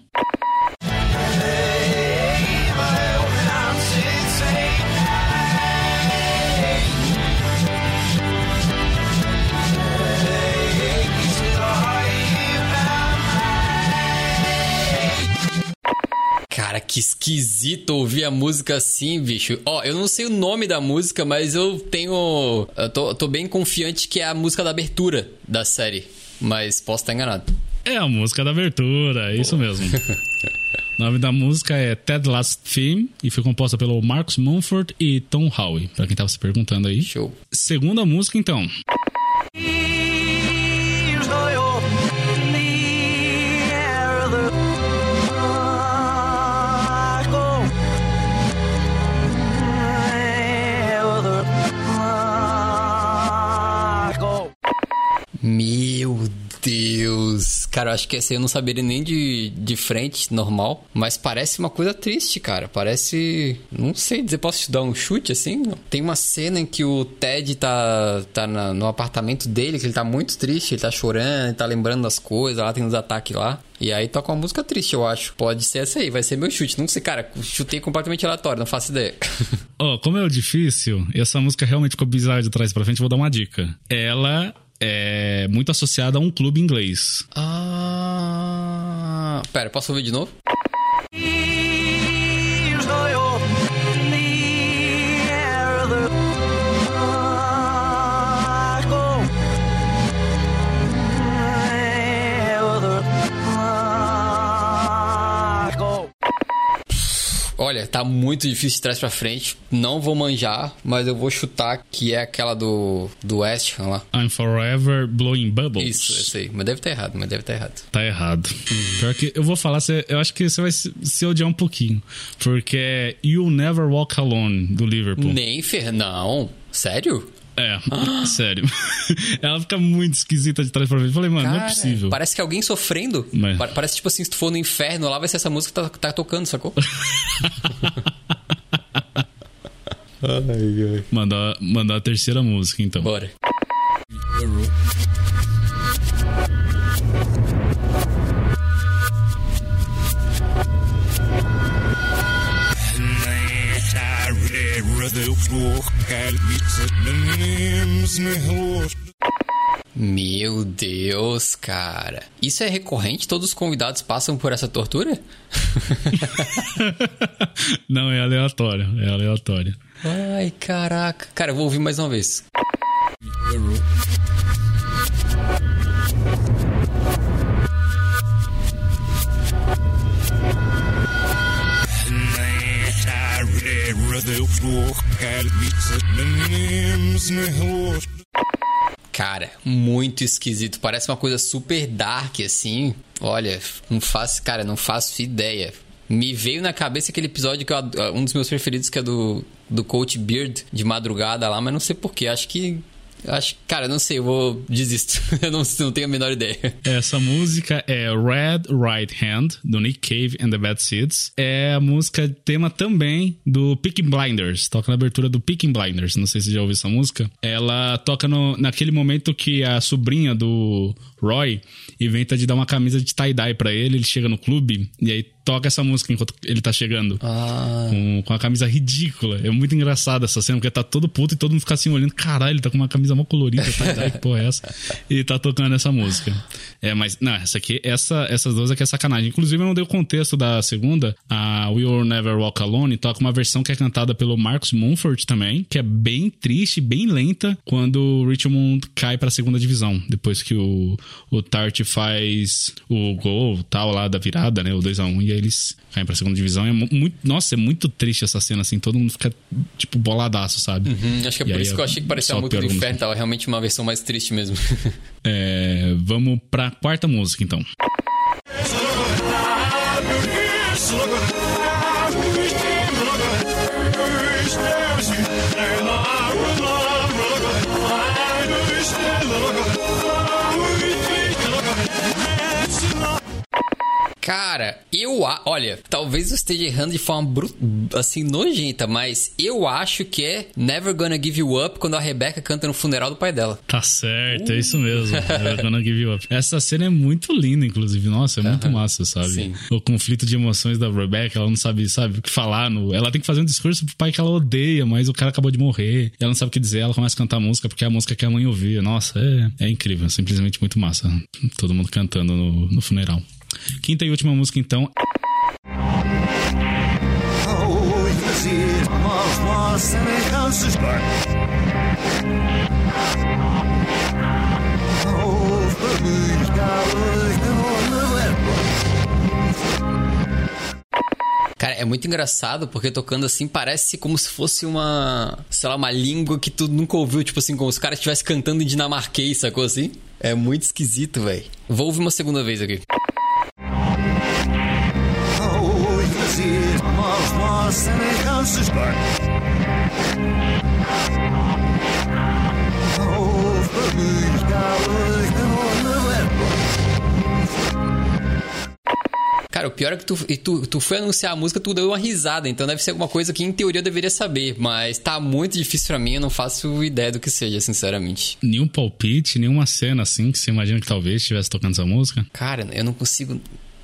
Que esquisito ouvir a música assim, bicho. Ó, eu não sei o nome da música, mas eu tenho. Eu tô, tô bem confiante que é a música da abertura da série. Mas posso estar enganado. É a música da abertura, é isso mesmo. (laughs) O nome da música é Ted Last Theme e foi composta pelo Marcus Mumford e Tom Howe, pra quem tava se perguntando aí. Show. Segunda música, então. (laughs) Meu Deus. Cara, eu acho que essa eu não saberia nem de, de frente, normal. Mas parece uma coisa triste, cara. Parece. Não sei dizer, posso te dar um chute assim? Tem uma cena em que o Ted tá, tá na- no apartamento dele, que ele tá muito triste, ele tá chorando, ele tá lembrando das coisas, lá tem uns ataques lá. E aí toca uma música triste, eu acho. Pode ser essa aí, vai ser meu chute. Não sei, cara, chutei completamente aleatório, não faço ideia. (laughs) Ó, como é difícil, e essa música realmente ficou bizarra de trás pra frente, vou dar uma dica. Ela é muito associada a um clube inglês. ah. Pera, posso ouvir de novo? Olha, tá muito difícil de trás pra frente. Não vou manjar, mas eu vou chutar que é aquela do, do West Ham lá. I'm Forever Blowing Bubbles. Isso, eu sei. Mas deve estar errado, mas deve estar errado. Tá errado. Pior que eu vou falar, eu acho que você vai se, se odiar um pouquinho. Porque é You'll Never Walk Alone, do Liverpool. Nem fer... Não. Sério? É, sério. (laughs) Ela fica muito esquisita de trás pra frente. Eu falei, mano, não é Cara, possível. Parece que alguém sofrendo. Mas- Pa- Parece tipo assim, se tu for no inferno lá, vai ser essa música que tá, tá tocando, sacou? (laughs) Mandar, mandar a terceira música, então. Bora. Meu Deus, cara. Isso é recorrente? Todos os convidados passam por essa tortura? (laughs) não, é aleatório. É aleatório. Ai, caraca. Cara, eu vou ouvir mais uma vez. Cara, muito esquisito. Parece uma coisa super dark, assim. Olha, não faço, cara, não faço ideia. Me veio na cabeça aquele episódio que eu, um dos meus preferidos, que é do, do Coach Beard, de madrugada lá, mas não sei porquê. Acho que. Acho, cara, não sei, eu vou. Desisto. (laughs) eu não, não tenho a menor ideia. Essa música é Red Right Hand, do Nick Cave and the Bad Seeds. É a música tema também do Picking Blinders. Toca na abertura do Picking Blinders. Não sei se você já ouviu essa música. Ela toca no, naquele momento que a sobrinha do Roy inventa de dar uma camisa de tie-dye pra ele. Ele chega no clube e aí toca essa música enquanto ele tá chegando. Ah. Com, com a camisa ridícula. É muito engraçado essa cena, porque tá todo puto e todo mundo fica assim olhando. Caralho, ele tá com uma camisa mó colorida, tie-dye, que porra é essa? E tá tocando essa música. É, mas, não, essa aqui, essa, essas duas aqui é sacanagem. Inclusive, eu não dei o contexto da segunda. A We Will Never Walk Alone toca uma versão que é cantada pelo Marcus Mumford também, que é bem triste, bem lenta, quando o Richmond cai pra segunda divisão. Depois que o, o Tart faz o gol tal lá da virada, né? O 2x1, e aí eles caem pra segunda divisão. É mu- muito, nossa, é muito triste essa cena, assim. Todo mundo fica, tipo, boladaço, sabe? Hum, acho que é E por isso que eu achei que parecia música do inferno. Tava realmente uma versão mais triste mesmo. (laughs) É, vamos pra quarta música, então. Cara, eu a... olha, talvez eu esteja errando de forma bru... assim nojenta, mas eu acho que é Never Gonna Give You Up quando a Rebecca canta no funeral do pai dela. Tá certo, é isso mesmo. Never Gonna Give You Up. Essa cena é muito linda, inclusive. Nossa, é muito massa, sabe? Sim. O conflito de emoções da Rebecca, ela não sabe, sabe, o que falar. No... Ela tem que fazer um discurso pro pai que ela odeia, mas o cara acabou de morrer. Ela não sabe o que dizer, ela começa a cantar música porque é a música que a mãe ouvia. Nossa, é, é incrível, simplesmente muito massa. Todo mundo cantando no, no funeral. Quinta e última música, então, Cara, é muito engraçado porque tocando assim parece como se fosse uma, sei lá, uma língua que tu nunca ouviu, tipo assim, como se os caras estivessem cantando em dinamarquês, sacou assim? É muito esquisito, velho. Vou ouvir uma segunda vez aqui. Cara, o pior é que tu, tu, tu foi anunciar a música, tu deu uma risada, então deve ser alguma coisa que em teoria eu deveria saber, mas tá muito difícil para mim, eu não faço ideia do que seja, sinceramente. Nenhum palpite, nenhuma cena assim que você imagina que talvez estivesse tocando essa música? Cara, eu não consigo.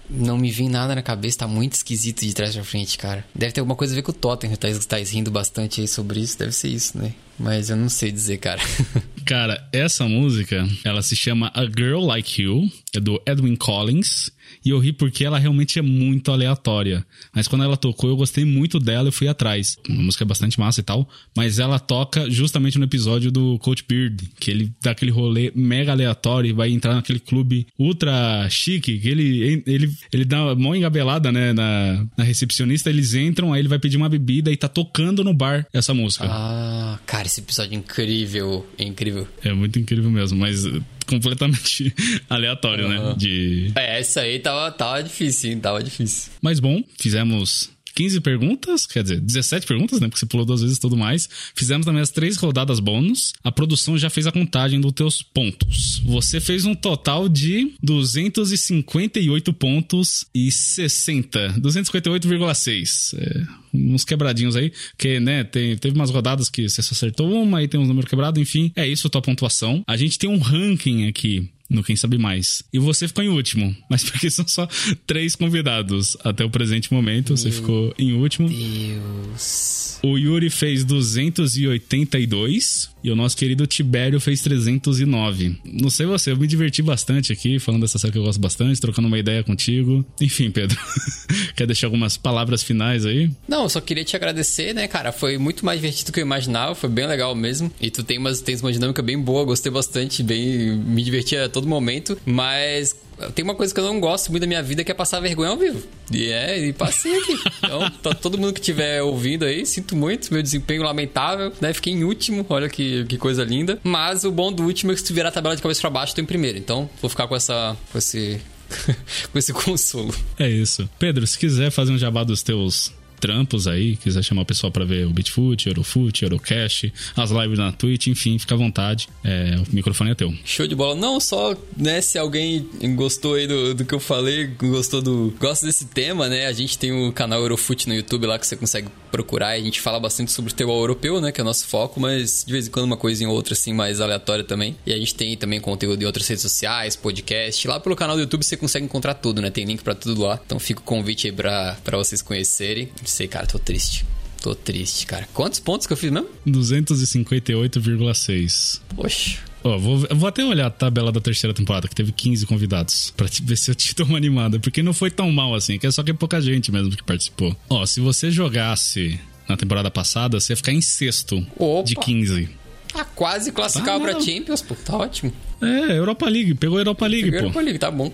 Não me vem nada na cabeça, tá muito esquisito de trás pra frente, cara. Deve ter alguma coisa a ver com o Totem, tá, tá rindo bastante aí sobre isso, deve ser isso, né? Mas eu não sei dizer, cara. (laughs) cara, essa música, ela se chama A Girl Like You, é do Edwin Collins. E eu ri porque ela realmente é muito aleatória. Mas quando ela tocou, eu gostei muito dela e fui atrás. A música é bastante massa e tal. Mas ela toca justamente no episódio do Coach Beard, que ele dá aquele rolê mega aleatório e vai entrar naquele clube ultra chique, que ele, ele, ele dá uma mão engabelada, né, na, na recepcionista. Eles entram, aí ele vai pedir uma bebida e tá tocando no bar essa música. Ah, cara, esse episódio é incrível. É incrível. É muito incrível mesmo, mas completamente (laughs) aleatório, uhum. né? De... É, essa aí tava, tava difícil, hein? Tava difícil. Mas bom, fizemos 15 perguntas, quer dizer, 17 perguntas, né? Porque você pulou duas vezes e tudo mais. Fizemos também as três rodadas bônus. A produção já fez a contagem dos teus pontos. Você fez um total de 258 pontos e 60. 258,6. É, uns quebradinhos aí, que, né, tem, teve umas rodadas que você só acertou uma, aí tem uns números quebrados, enfim. É isso a tua pontuação. A gente tem um ranking aqui no Quem Sabe Mais. E você ficou em último, (laughs) mas porque são só três convidados até o presente momento, você Meu ficou em último. Deus. O Yuri fez 282 e o nosso querido Tibério fez 309. Não sei você, eu me diverti bastante aqui falando dessa série que eu gosto bastante, trocando uma ideia contigo. Enfim, Pedro, (laughs) quer deixar algumas palavras finais aí? Não, eu só queria te agradecer, né, cara? Foi muito mais divertido do que eu imaginava, foi bem legal mesmo. E tu tem, umas, tens uma dinâmica bem boa, gostei bastante, bem me diverti a todo momento, mas tem uma coisa que eu não gosto muito da minha vida que é passar vergonha ao vivo. E é, e passei (laughs) aqui. Então, tá, todo mundo que estiver ouvindo aí, sinto muito, meu desempenho lamentável, né? Fiquei em último, olha que, que coisa linda. Mas o bom do último é que se tu virar a tabela de cabeça pra baixo, tô em primeiro. Então, vou ficar com essa. com esse. (laughs) com esse consolo. É isso. Pedro, se quiser fazer um jabá dos teus trampos aí, quiser chamar o pessoal para ver o Bitfoot, Eurofoot, Eurocash, as lives na Twitch, enfim, fica à vontade. É, o microfone é teu. Show de bola. Não só, né, se alguém gostou aí do, do que eu falei, gostou do. gosta desse tema, né? A gente tem o canal Eurofoot no YouTube lá que você consegue procurar. A gente fala bastante sobre o futebol europeu, né? Que é o nosso foco, mas de vez em quando uma coisinha ou outra, assim, mais aleatória também. E a gente tem também conteúdo em outras redes sociais, podcast. Lá pelo canal do YouTube você consegue encontrar tudo, né? Tem link para tudo lá. Então fica o convite aí pra, pra vocês conhecerem sei, cara, tô triste. Tô triste, cara. Quantos pontos que eu fiz mesmo? 258,6. Poxa. Ó, oh, vou, vou até olhar a tabela da terceira temporada, que teve 15 convidados, pra ver se eu te dou uma animada. Porque não foi tão mal assim, que é só que é pouca gente mesmo que participou. Ó, oh, se você jogasse na temporada passada, você ia ficar em sexto Opa. de 15. Ah, quase classificava ah, pra Champions, pô, tá ótimo. É, Europa League, pegou Europa League, pegou pô. Europa League, tá bom.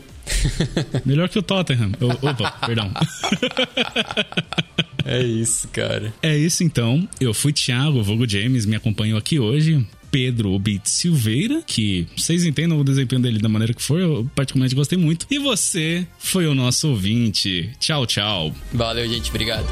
(laughs) Melhor que o Tottenham. Opa, perdão. (laughs) É isso, cara. É isso então. Eu fui Thiago, Vogo James, me acompanhou aqui hoje. Pedro Obit Silveira, que vocês entendam o desempenho dele da maneira que for, eu particularmente gostei muito. E você foi o nosso ouvinte. Tchau, tchau. Valeu, gente. Obrigado.